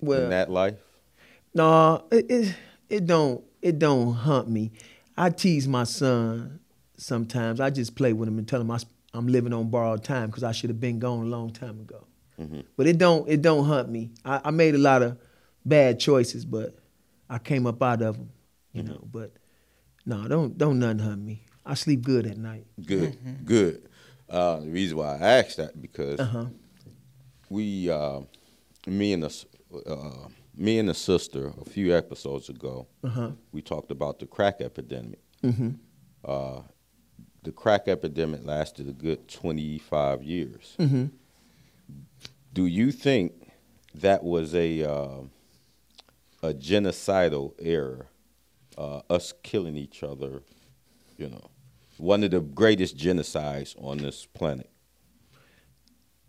Well, in that life? No, it, it it don't it don't haunt me. I tease my son sometimes. I just play with him and tell him I, am living on borrowed time because I should have been gone a long time ago. Mhm. But it don't it don't haunt me. I, I made a lot of bad choices, but I came up out of them. You know, but no, don't don't nothing haunt me. I sleep good at night. Good, Mm-hmm. good. Uh, the reason why I asked that because Uh huh. we, uh, me and the, uh, me and the sister, a few episodes ago, Uh huh. we talked about the crack epidemic. Mhm. Uh, the crack epidemic lasted a good 25 years. Mhm. Do you think that was a uh, a genocidal error uh, us killing each other, you know, one of the greatest genocides on this planet.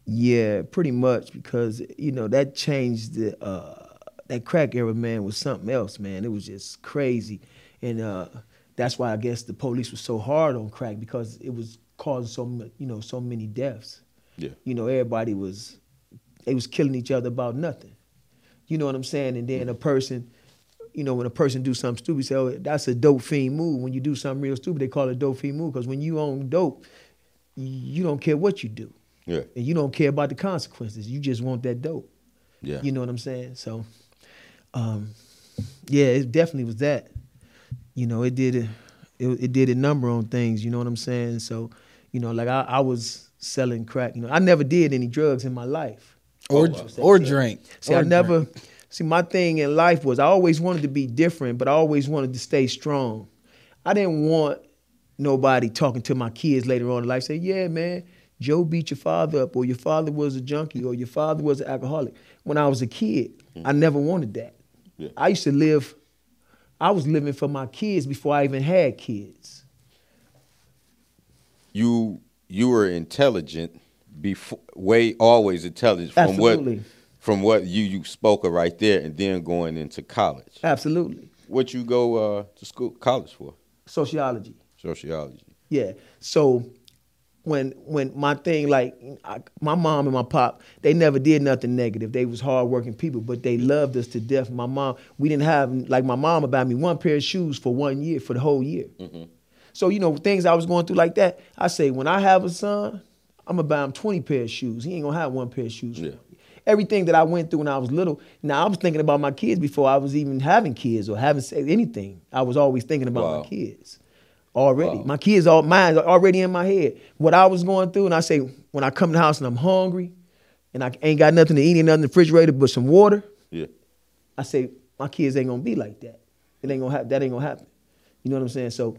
Yeah, pretty much because you know that changed the uh, that crack era. Man was something else. Man, it was just crazy, and uh, that's why I guess the police was so hard on crack because it was causing so you know so many deaths. Yeah. You know, everybody was they was killing each other about nothing. You know what I'm saying? And then a person, you know, when a person do something stupid, say, "Oh, that's a dope fiend move." When you do something real stupid, they call it dope fiend move because when you own dope, you don't care what you do, Yeah. and you don't care about the consequences. You just want that dope. Yeah. You know what I'm saying? So, um, yeah, it definitely was that. You know, it did a, it, it did a number on things. You know what I'm saying? So, you know, like I, I was selling crack. You know, I never did any drugs in my life. Or wow. or drink. See, Or I never. See, my thing in life was I always wanted to be different, but I always wanted to stay strong. I didn't want nobody talking to my kids later on in life say, "Yeah, man, Joe beat your father up, or your father was a junkie, or your father was an alcoholic." When I was a kid, I mm. never wanted that. Yeah. I used to live. I was living for my kids before I even had kids. You you were intelligent before way always intelligent from Absolutely. what from what you you spoke of right there and then going into college. Absolutely, What you go uh, to school college for? sociology. Sociology. Yeah. So when when my thing like I, my mom and my pop, they never did nothing negative. They was hardworking people, but they loved us to death. My mom, we didn't have like my mom about me one pair of shoes for one year for the whole year. mm-hmm. So you know things I was going through like that. I say when I have a son, I'm gonna buy him 20 pair of shoes. He ain't gonna have one pair of shoes. Yeah. Everything that I went through when I was little. Now I was thinking about my kids before I was even having kids or having said anything. I was always thinking about Wow. my kids already. Wow. My kids, all mine are already in my head. What I was going through, and I say when I come to the house and I'm hungry, and I ain't got nothing to eat, ain't nothing in the refrigerator but some water. Yeah. I say my kids ain't gonna be like that. It ain't gonna happen. That ain't gonna happen. You know what I'm saying? So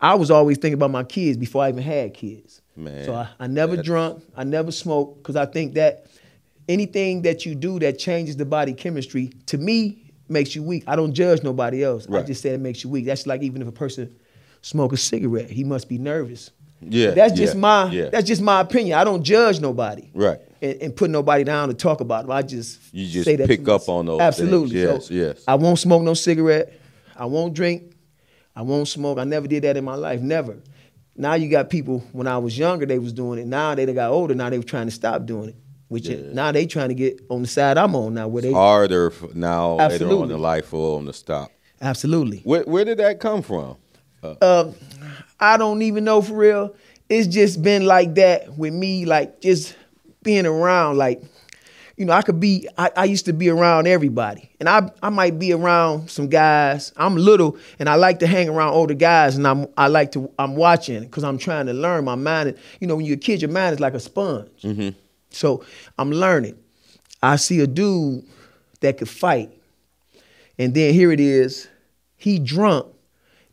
I was always thinking about my kids before I even had kids. Man, So I, I never drunk. I never smoked because I think that anything that you do that changes the body chemistry to me makes you weak. I don't judge nobody else. I just say it makes you weak. That's like even if a person smoke a cigarette, he must be nervous. Yeah. That's just yeah, my Yeah. that's just my opinion. I don't judge nobody. Right. And, and put nobody down to talk about them. I just You just say that pick up on those Absolutely. things. So Yes, yes. I won't smoke no cigarette. I won't drink. I won't smoke. I never did that in my life. Never. Now you got people when I was younger they was doing it. Now they got older. Now they were trying to stop doing it. Which Yeah. now they trying to get on the side I'm on now. Where they harder f- now later on Absolutely. in life or on the stop. absolutely. Where, where did that come from? Um, I don't even know for real. It's just been like that with me, like just being around. Like, you know, I could be. I, I used to be around everybody, and I I might be around some guys. I'm little, and I like to hang around older guys, and I'm I like to. I'm watching because I'm trying to learn. My mind, you know, when you're a kid, your mind is like a sponge. So I'm learning. I see a dude that could fight, and then here it is, he drunk.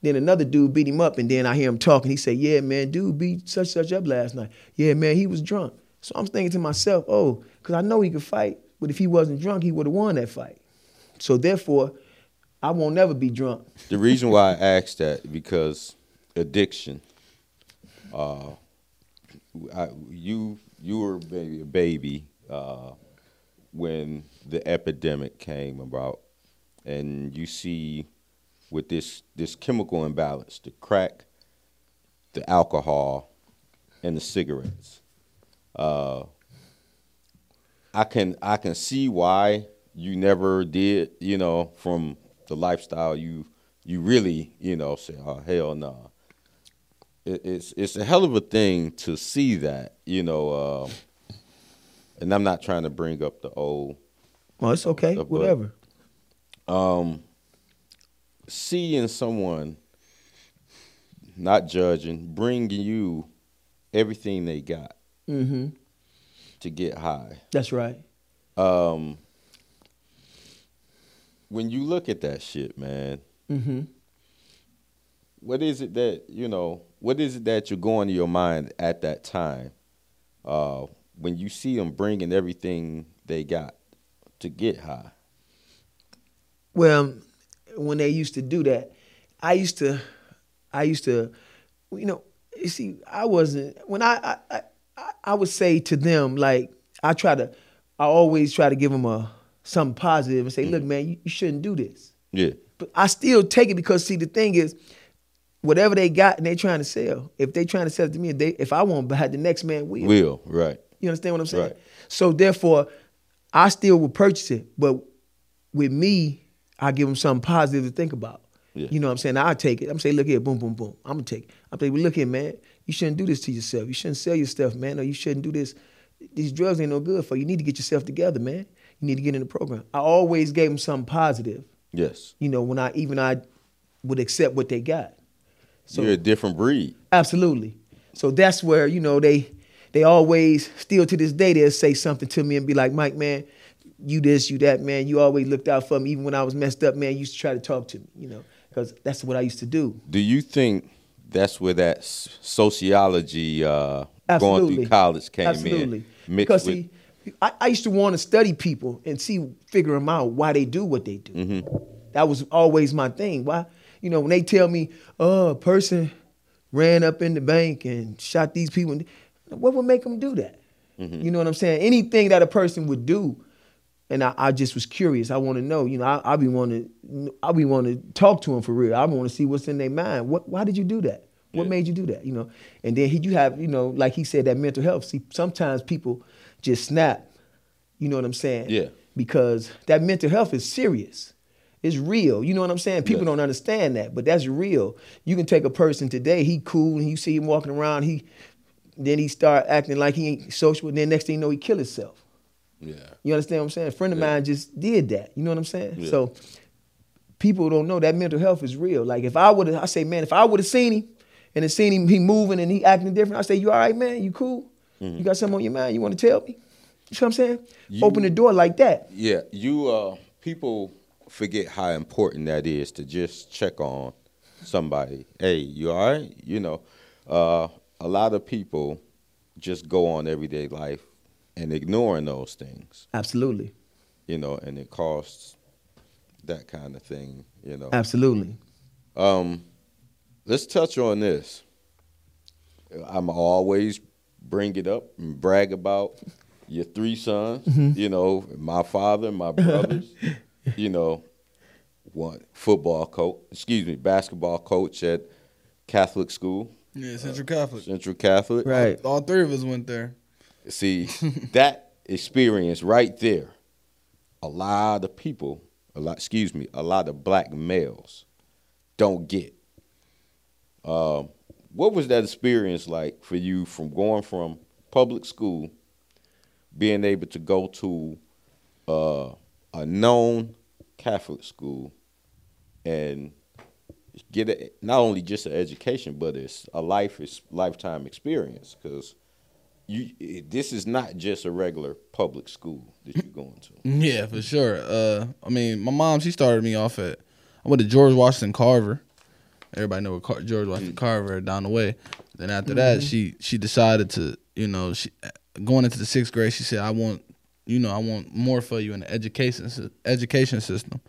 Then another dude beat him up, and then I hear him talking. He said, "Yeah, man, dude beat such such up last night. Yeah, man, he was drunk." So I'm thinking to myself, "Oh, because I know he could fight, but if he wasn't drunk, he would have won that fight. So therefore, I won't never be drunk." The reason why I asked that because addiction. Uh, I, you you were maybe a baby uh, when the epidemic came about, and you see with this this chemical imbalance, the crack, the alcohol, and the cigarettes. Uh, I can I can see why you never did, you know, from the lifestyle you you really, you know, say, oh hell no. It, it's it's a hell of a thing to see that, you know. Uh, and I'm not trying to bring up the old Oh, it's okay, But- whatever. um, seeing someone not judging, bringing you everything they got Mm-hmm. to get high. That's right. Um, when you look at that shit, man, Mm-hmm. what is it that you know? What is it that you're going to your mind at that time uh, when you see them bringing everything they got to get high? Well, when they used to do that, I used to, I used to, you know, you see, I wasn't when I I I, I would say to them like I try to, I always try to give them a something positive and say, look, man, you, you shouldn't do this. Yeah. But I still take it because see the thing is, whatever they got and they trying to sell, if they trying to sell it to me, if they if I won't buy it, the next man will. Will, right. You understand what I'm saying? Right. So therefore, I still will purchase it, but with me, I give them something positive to think about. Yeah. You know what I'm saying? I take it. I'm saying, look here, boom, boom, boom. I'm gonna take it. I'm saying, well, look here, man. You shouldn't do this to yourself. You shouldn't sell your stuff, man. Or you shouldn't do this. These drugs ain't no good for you. You need to get yourself together, man. You need to get in the program. I always gave them something positive. Yes. You know, when I even I would accept what they got. So You're a different breed. Absolutely. So that's where you know they they always still to this day they'll say something to me and be like, Mike, man, you this, you that, man. You always looked out for me, even when I was messed up, man. You used to try to talk to me, you know, because that's what I used to do. Do you think that's where that sociology uh, going through college came Absolutely. in? Because with, see, I, I used to want to study people and see, figure them out why they do what they do. Mm-hmm. That was always my thing. Why, you know, when they tell me, oh, a person ran up in the bank and shot these people, what would make them do that? Mm-hmm. You know what I'm saying? Anything that a person would do, and I, I just was curious. I want to know. You know, I, I be want to, I be want to talk to them for real. I want to see what's in their mind. What? Why did you do that? What Yeah. made you do that? You know, and then he, you have, you know, like he said, that mental health. See, sometimes people just snap. You know what I'm saying? Yeah. Because that mental health is serious. It's real. You know what I'm saying? People Yes. don't understand that, but that's real. You can take a person today, he cool, and you see him walking around, he then he start acting like he ain't social, and then next thing you know, he kill himself. yeah. You understand what I'm saying? A friend of Yeah. mine just did that. You know what I'm saying? Yeah. So people don't know that mental health is real. Like if I would have, I say, man, if I would have seen him and then seen him, he moving and he acting different, I say, you all right, man? You cool? You got something on your mind? You want to tell me? You know what I'm saying? Mm-hmm. You- Open the door like that. Yeah, you uh people forget how important that is to just check on somebody. Hey, you all right? You know, uh a lot of people just go on everyday life and ignoring those things, Absolutely. you know, and it costs that kind of thing, you know. Absolutely. Um, let's touch on this. I'm always bring it up and brag about your three sons. Mm-hmm. You know, my father, my brothers. you know, one football coach. Excuse me, basketball coach at Catholic school, Yeah, Central Catholic. Central Catholic. Right. All three of us went there. See, that experience right there, a lot of people, a lot, excuse me, a lot of black males don't get. Um, what was that experience like for you from going from public school, being able to go to uh, a known Catholic school and get a, not only just an education, but it's a life, it's lifetime experience because you it- this is not just a regular public school that you're going to. Yeah, for sure. Uh, I mean, my mom she started me off at I went to George Washington Carver. Everybody know Car- George Washington Carver down the way. Then after that, she she decided to you know she going into the sixth grade. She said, "I want you know I want more for you in the education education system."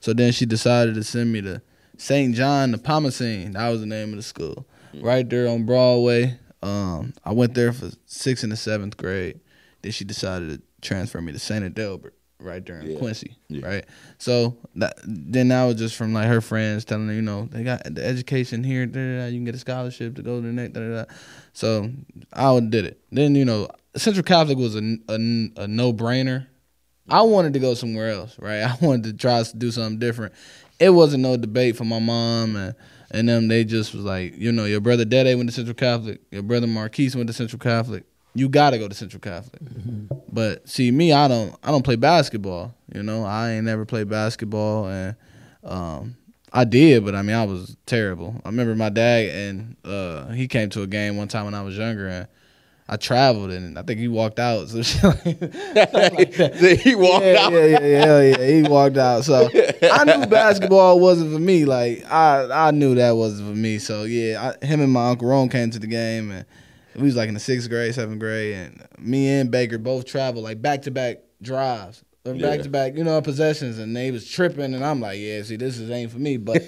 So then she decided to send me to St. John Nepomucene. That was the name of the school, right there on Broadway. Um, I went there for sixth and the seventh grade. Then she decided to transfer me to St. Adalbert, right there in Yeah. Quincy, Yeah. right. So that then that was just from like her friends telling her, you know, they got the education here. Da, da, da, you can get a scholarship to go to the next. Da, da, da. So I did it. Then you know, Central Catholic was a, a, a no brainer. I wanted to go somewhere else, right? I wanted to try to do something different. It wasn't no debate for my mom and and them. They just was like, you know, your brother Dede went to Central Catholic, your brother Marquise went to Central Catholic. You got to go to Central Catholic. But see, me, I don't, I don't play basketball. You know, I ain't never played basketball, and um, I did, but I mean, I was terrible. I remember my dad, and uh, he came to a game one time when I was younger, and I traveled, and I think he walked out. So shit like, he walked yeah, out. Yeah, yeah, yeah, yeah. He walked out. So I knew basketball wasn't for me. Like I, I knew that wasn't for me. So yeah, I, him and my uncle Ron came to the game, and we was like in the sixth grade, seventh grade, and me and Baker both traveled like back to back drives back to back, you know, possessions, and they was tripping, and I'm like, yeah, see, this is ain't for me. But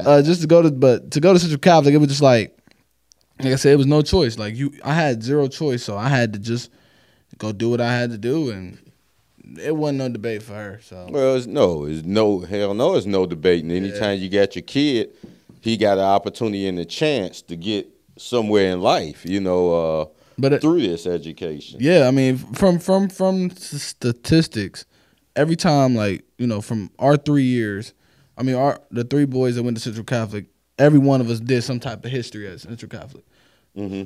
uh, just to go to, but to go to Central Catholic, it was just like, like I said, it was no choice. Like you, I had zero choice, so I had to just go do what I had to do, and it wasn't no debate for her. So Well, it's no, it's no hell no, it's no debating. Anytime you got your kid, he got an opportunity and a chance to get somewhere in life, you know, uh, But it- through this education. Yeah, I mean, from from from statistics, every time like you know from our three years, I mean, our the three boys that went to Central Catholic, every one of us did some type of history at Central Catholic. Hmm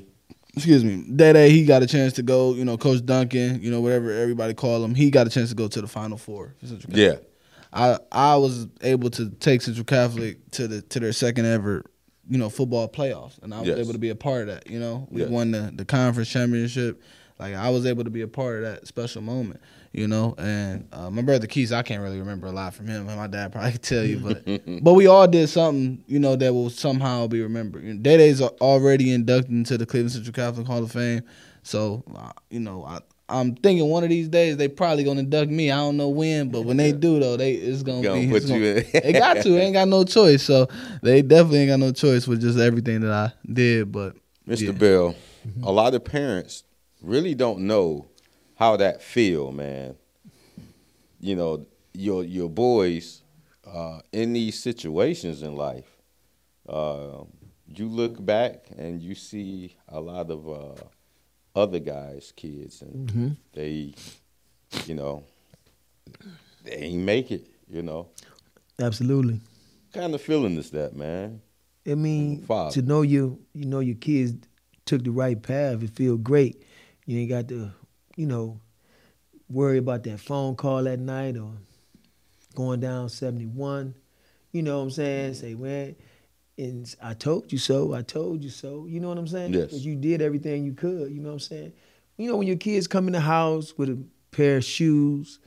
Excuse me, that day he got a chance to go. You know, Coach Duncan, you know whatever everybody call him, he got a chance to go to the Final Four. For Central Catholic. Yeah. I I was able to take Central Catholic to the to their second ever, you know, football playoffs, and I was Yes. able to be a part of that. You know, we Yes. won the the conference championship. Like I was able to be a part of that special moment. You know, and uh, my brother Keith, I can't really remember a lot from him. My dad probably could tell you, but but we all did something, you know, that will somehow be remembered. You know, Day Day's already inducted into the Cleveland Central Catholic Hall of Fame, so uh, you know, I, I'm thinking one of these days they probably gonna induct me. I don't know when, but when they do though, they it's gonna, Gonna be put it's you gonna- in. they got to. They ain't got no choice. So they definitely ain't got no choice with just everything that I did. But Mr. Yeah. Bell, a lot of parents really don't know how that feel, man. You know, your your boys uh, in these situations in life. Uh, you look back and you see a lot of uh, other guys' kids, and Mm-hmm. they, you know, they ain't make it. You know, Absolutely. What kind of feeling is that, man? I mean, Father. to know you, you know your kids took the right path. It feel great. You ain't got to, you know, worry about that phone call at night or going down seventy one. You know what I'm saying? Say, man, and I told you so. I told you so. You know what I'm saying? Yes. you did everything you could. You know what I'm saying? You know when your kids come in the house with a pair of shoes,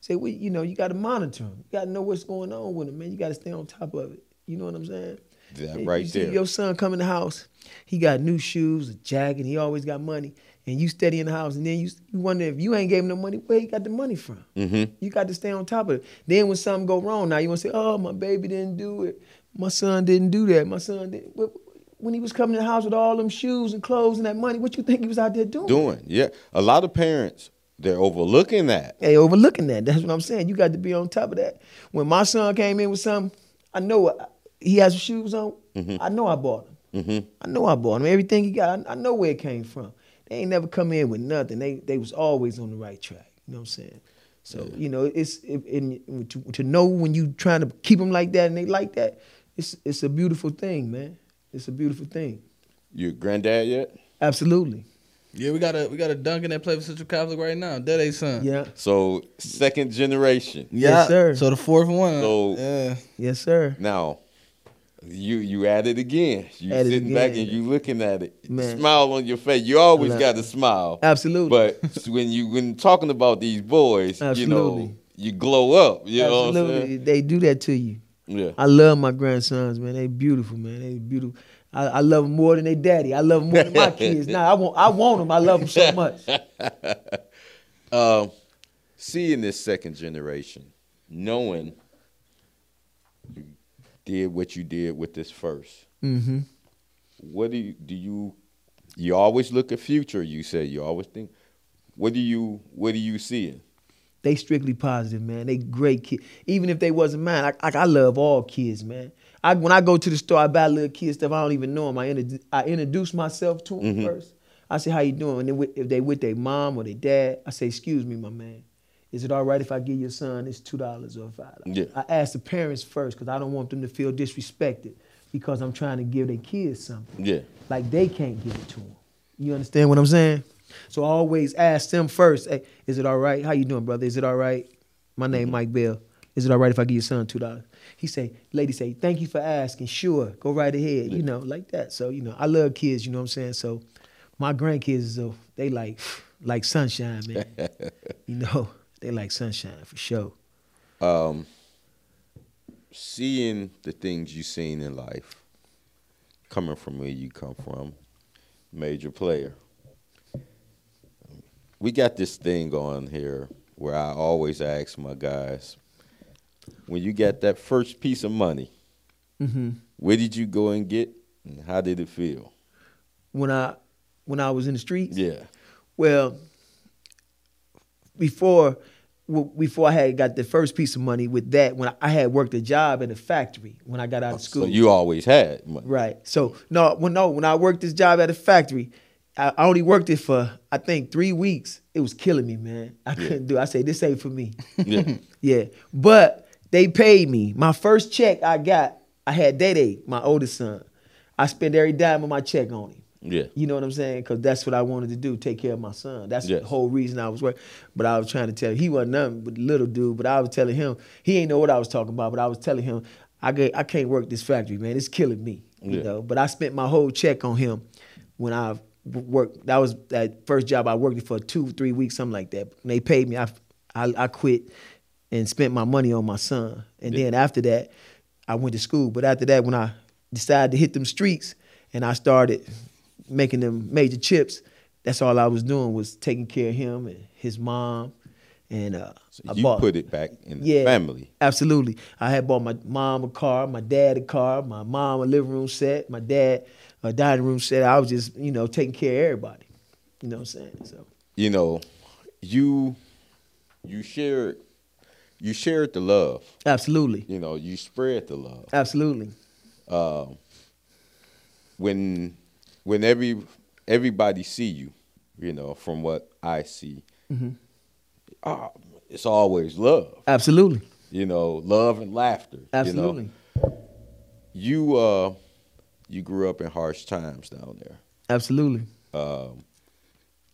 say, well, you know, you got to monitor them. You got to know what's going on with them, man. You got to stay on top of it. You know what I'm saying? That right you see there. Your son come in the house, he got new shoes, a jacket, he always got money, and you steady in the house, and then you, you wonder if you ain't gave him no money, where he got the money from? Mm-hmm. You got to stay on top of it. Then when something go wrong, now you want to say, "Oh, my baby didn't do it. My son didn't do that. My son did." But When he was coming to the house with all them shoes and clothes and that money, what you think he was out there doing? Doing, yeah. A lot of parents they're overlooking that. Hey, overlooking that. That's what I'm saying. You got to be on top of that. When my son came in with something, I know it. he has shoes on. I know I bought them. Mm-hmm. I know I bought him. Everything he got, I know where it came from. They ain't never come in with nothing. They they was always on the right track. You know what I'm saying? So you know, it's it, and to, to know when you trying to keep them like that and they like that, it's it's a beautiful thing, man. It's a beautiful thing. Your granddad yet? Absolutely. yeah, we got a we got a Duncan that play for Central Catholic right now. That ain't son. Yeah. So second generation. Yeah, Yes, sir. So the fourth one. So- yeah. Yes, sir. Now, you you at it again. You At it sitting back and you looking at it. Man. Smile on your face. You always got to smile. Absolutely. But when you when talking about these boys, you know, you glow up. You know what I'm Absolutely. saying? They do that to you. Yeah. I love my grandsons, man. They beautiful, man. They beautiful. I, I love them more than they daddy. I love them more than my kids. Now I want, I want them. I love them so much. Um, seeing this second generation, knowing did what you did with this first, hmm what do you do you you always look at future you say you always think what do you what do you see They strictly positive, man. They great kids. Even if they wasn't mine, I, I, I love all kids, man. I, when I go to the store, I buy little kids stuff. I don't even know them. I, introdu- I introduce myself to them first. I say, "How you doing?" And then if they with their mom or their dad, I say, "Excuse me, my man. Is it all right if I give your son this two dollars or five dollars?" Yeah. I ask the parents first because I don't want them to feel disrespected because I'm trying to give their kids something yeah like they can't give it to them. You understand what I'm saying? So I always ask them first, hey, is it all right? How you doing, brother? Is it all right? My name Mike Bell. Is it all right if I give your son two dollars? He say, lady say, thank you for asking. Sure, go right ahead. You know, like that. So, you know, I love kids, you know what I'm saying? So my grandkids, they like like sunshine, man. you know, they like sunshine for sure. um seeing the things you've seen in life coming from where you come from major player we got this thing on here where I always ask my guys, when you got that first piece of money, hmm where did you go and get, and how did it feel? When I when I was in the streets, Yeah, well, before before I had got the first piece of money with that, when I had worked a job in a factory when I got out of school. so you always had money. Right. So no, when no, when I worked this job at a factory, I, I only worked it for I think three weeks. It was killing me, man. I couldn't do. it. I say this ain't for me. Yeah, yeah, but they paid me. My first check I got, I had Day Day, my oldest son. I spent every dime of my check on him. Yeah, You know what I'm saying? Because that's what I wanted to do, take care of my son. That's Yes. the whole reason I was working. But I was trying to tell him, he wasn't nothing but a little dude, but I was telling him, he ain't know what I was talking about, but I was telling him, I, get, I can't work this factory, man. It's killing me. You Yeah. know, but I spent my whole check on him when I worked. That was that first job I worked for two, three weeks, something like that. When they paid me, I, I, I quit and spent my money on my son. And Yeah. then after that, I went to school. But after that, when I decided to hit them streets and I started making them major chips, that's all I was doing was taking care of him and his mom. And uh, So I you bought, put it back in the Yeah. family. Absolutely. I had bought my mom a car, my dad a car, my mom a living room set, my dad a dining room set. I was just, you know, taking care of everybody. You know what I'm saying? So You know, you you shared you shared the love. absolutely. You know, you spread the love. Absolutely. Um, when when every everybody see you, you know, from what I see, Mm-hmm. ah, it's always love. Absolutely. You know, love and laughter. Absolutely. You, know. you uh you grew up in harsh times down there. Absolutely. Um,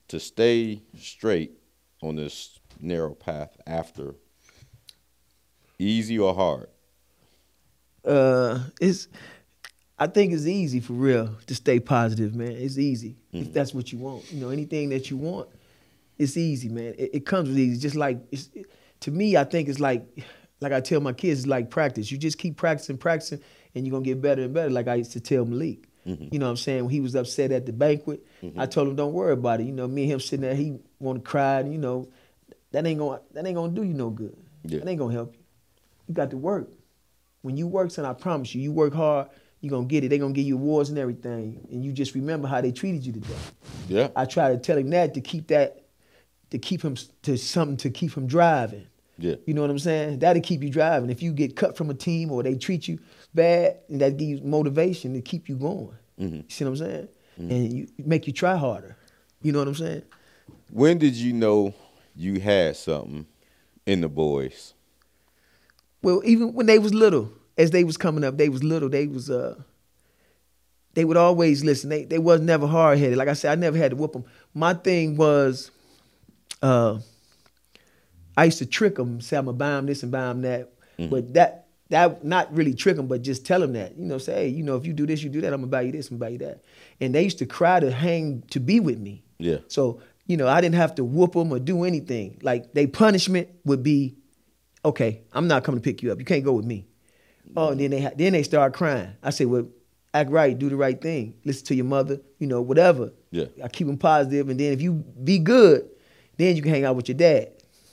to stay straight on this narrow path after easy or hard? uh it's I think it's easy for real to stay positive, man. It's easy if mm-hmm. that's what you want. You know, anything that you want, it's easy, man. It, it comes with easy. Just like it's, it- to me, I think it's like like I tell my kids, it's like practice. You just keep practicing, practicing, and you're gonna get better and better. Like I used to tell Malik. Mm-hmm. You know what I'm saying? When he was upset at the banquet, mm-hmm. I told him, Don't worry about it. You know, me and him sitting there, he wanna cry, and you know, that ain't gonna that ain't gonna do you no good. Yeah. That ain't gonna help you. You got to work. When you work, son, I promise you, you work hard, you're gonna get it. They're gonna give you awards and everything. And you just remember how they treated you today. Yeah. I try to tell him that to keep that, to keep him to something to keep him driving. Yeah. You know what I'm saying? That'll keep you driving. If you get cut from a team or they treat you bad, and that gives you motivation to keep you going. Mhm. You see what I'm saying? And you make you try harder. You know what I'm saying? When did you know you had something in the boys? Well, even when they was little, as they was coming up, they was little. They was uh, they would always listen. They they was never hard headed. Like I said, I never had to whoop them. My thing was, uh, I used to trick them, say I'm gonna buy them this and buy them that. But that that not really trick them, but just tell them that. You know, say, hey, you know, if you do this, you do that, I'm gonna buy you this and buy you that. And they used to cry to hang to be with me. Yeah. So you know, I didn't have to whoop them or do anything. Like they punishment would be, okay, I'm not coming to pick you up. You can't go with me. Oh, and then they ha- then they start crying. I say, well, act right, do the right thing, listen to your mother, you know, whatever. Yeah. I keep them positive, and then if you be good, then you can hang out with your dad.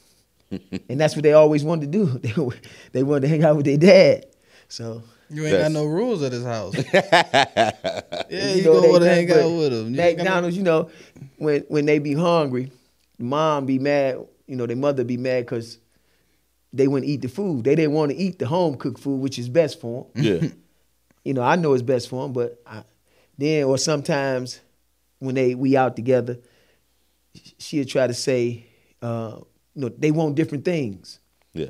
and that's what they always wanted to do. They, they wanted to hang out with their dad. So You ain't That's- got no rules at his house. yeah, you, know, go they- over there they- hang but out with him. You ain't got McDonald's, you know, when when they be hungry, mom be mad. You know, their mother be mad because they wouldn't eat the food. They didn't want to eat the home cooked food, which is best for them. Yeah. You know, I know it's best for them, but I, then or sometimes when they we out together, she'll try to say, uh, you know, they want different things. Yeah.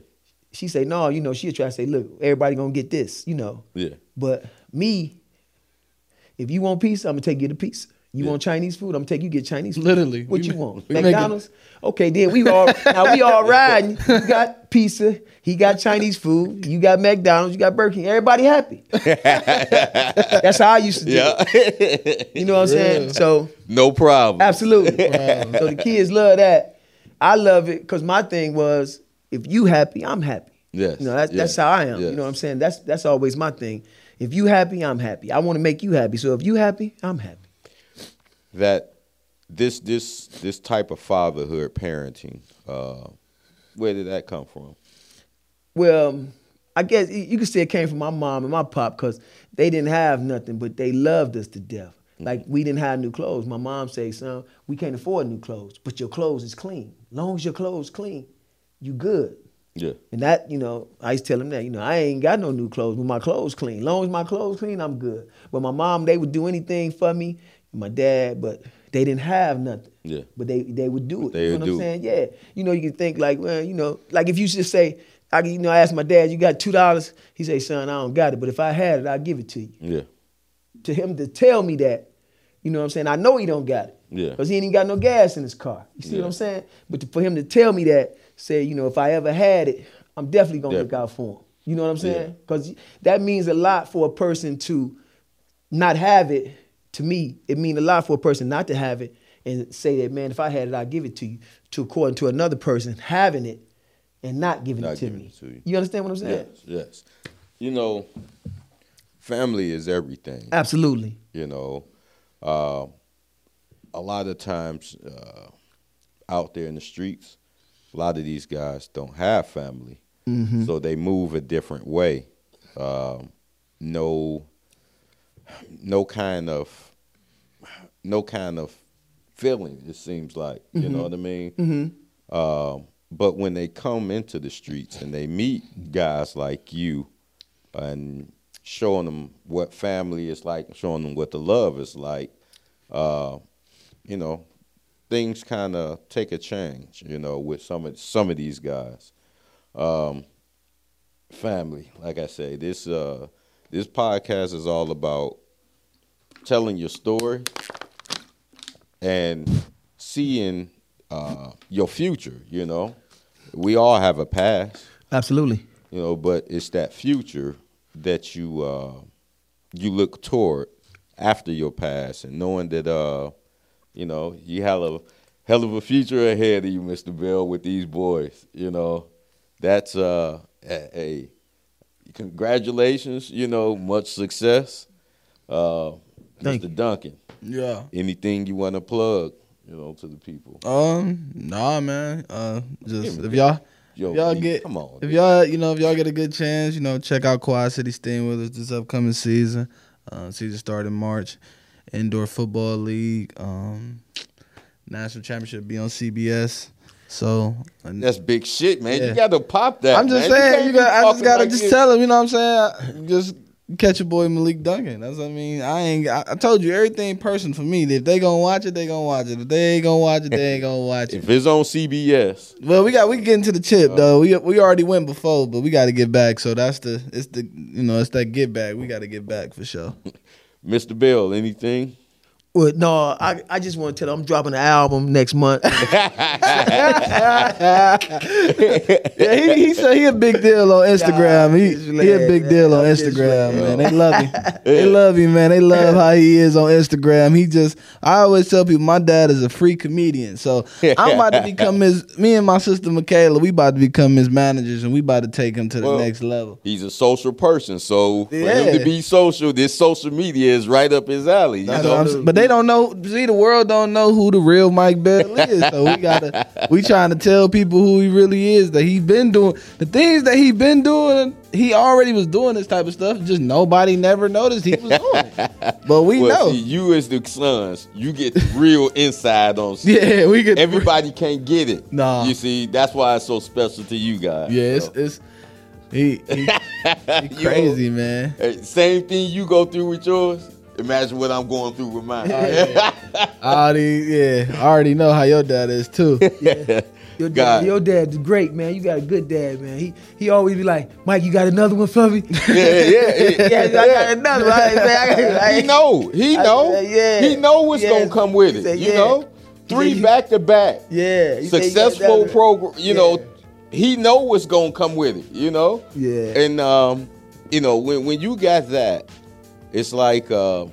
She say, no, you know, she'll try to say, look, everybody gonna get this, you know. Yeah. But me, if you want pizza, I'm gonna take you to pizza. You Yeah. want Chinese food? I'm gonna take you get Chinese food. Literally. What We you ma- want? we making- McDonald's? Okay, then we all now we all riding. You got pizza, he got Chinese food, you got McDonald's, you got Burger King. Everybody happy. That's how I used to do it. Yeah. You know what I'm saying? Yeah. So no problem. absolutely. Wow. so the kids love that. I love it because my thing was if you happy, I'm happy. Yes. You know, that's, that's how I am. Yes. You know what I'm saying? That's that's always my thing. If you happy, I'm happy. I want to make you happy. So if you happy, I'm happy. That this this this type of fatherhood parenting uh, where did that come from? Well, I guess you could say it came from my mom and my pop because they didn't have nothing, but they loved us to death. Like we didn't have new clothes. My mom say, "Son, we can't afford new clothes, but your clothes is clean. Long as your clothes clean, you good." Yeah. And that, you know, I used to tell them that, you know, I ain't got no new clothes, but my clothes clean. Long as my clothes clean, I'm good. But my mom, they would do anything for me. My dad, but they didn't have nothing. Yeah. But they they would do it. They you know what. I'm saying? Yeah. You know, you can think like, well, you know, like if you just say, I, you know, I asked my dad, you got two dollars? He say, son, I don't got it, but if I had it, I'd give it to you. Yeah. To him to tell me that, you know what I'm saying? I know he don't got it. Yeah. Because he ain't even got no gas in his car. You see Yeah. what I'm saying? But to, for him to tell me that, say, you know, if I ever had it, I'm definitely gonna look out for him. You know what I'm Yeah. saying? Because that means a lot for a person to not have it. To me, it means a lot for a person not to have it and say that, man, if I had it, I'd give it to you. To according to another person having it and not giving Not it to giving me. it to you. you understand what I'm saying? Yes. Yes. You know, family is everything. Absolutely. You know, uh, a lot of times uh, out there in the streets, a lot of these guys don't have family, Mm-hmm. so they move a different way. Um, no, no kind of, no kind of feeling. It seems like you know what I mean. Mm-hmm. Um, but when they come into the streets and they meet guys like you and showing them what family is like, showing them what the love is like, uh, you know, things kind of take a change, you know, with some of some of these guys. Um, family, like I say, this uh, this podcast is all about telling your story and seeing uh, your future. You know, we all have a past, Absolutely. you know, but it's that future that you uh, you look toward after your past, and knowing that uh, you know you have a hell of a future ahead of you, Mister Bell, with these boys. You know, that's uh, a, a congratulations. You know, much success, uh, Thank Mr. Duncan. Yeah. Anything you want to plug, you know, to the people. Um, nah, man. Uh, just if y'all, Yo, y'all B, get, come on, if B. y'all, you know, if y'all get a good chance, you know, check out Quad City Steamwheelers this upcoming season. Uh, season start in March. Indoor Football League. Um, national championship be on CBS. So That's big shit, man. Yeah. You got to pop that. I'm just man. saying, you got. I just gotta like just this. tell him. You know what I'm saying? Just catch your boy Malik Duncan. That's what I mean. I ain't. I, I told you everything person for me. If they gonna watch it, they gonna watch it. If they ain't gonna watch it, they ain't gonna watch it. If it's on CBS, Well, we got we get into the Uh. chip though. We we already went before, but we got to get back. So that's the it's the you know it's that get back. We got to get back for sure. Mr. Bell, anything? Well, no, I, I just want to tell them I'm dropping an album next month. Yeah, he, he said he a big deal on Instagram. He he a big deal on Instagram, man. They love him. They love him, man. They love how he is on Instagram. He just I always tell people my dad is a free comedian. So I'm about to become his me and my sister Michaela, we about to become his managers and we about to take him to the Well, next level. He's a social person, so for him to be social, this social media is right up his alley. You know? what I'm saying. But they don't know. See, the world don't know who the real Mike Bell is. So we gotta, we trying to tell people who he really is. That he been doing the things that he been doing. He already was doing this type of stuff. Just nobody never noticed he was doing it. But we well, know. see, you as the sons, you get real inside on. stuff. yeah, we could. Everybody can't get it. Nah. You see, that's why it's so special to you guys. Yeah, it's, So, it's he, he, he you know, crazy man. hey, same thing you go through with yours. Imagine what I'm going through with mine. I already, yeah, I already know how your dad is too. Yeah. Your God. dad, your dad's great, man. You got a good dad, man. He he always be like, Mike, you got another one for me? yeah, yeah, yeah, I got another one. I, man, I, got- I, he know. He know. said, yeah. He know what's Yeah. gonna come with it. He said, you yeah. know, three back to back, Yeah. he said, you got successful program. You Yeah. know, he know what's gonna come with it. You know. Yeah. And um, you know, when when you got that, it's like uh,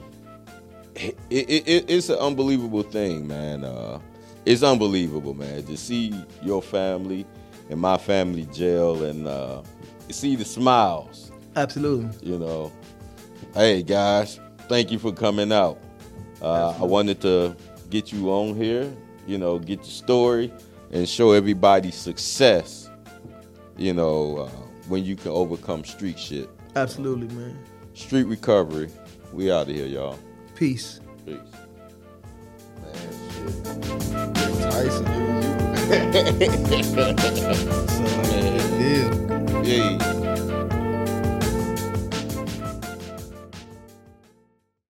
it, it, it it's an unbelievable thing, man. Uh, it's unbelievable, man, to see your family and my family jail and uh, see the smiles. Absolutely. You know, hey guys, thank you for coming out. Uh, I wanted to get you on here, you know, get your story and show everybody success you know, uh, when you can overcome street shit. Absolutely, man. Street recovery. We out of here, y'all. Peace. Peace. Man. Tyson, you? so, like. Yeah.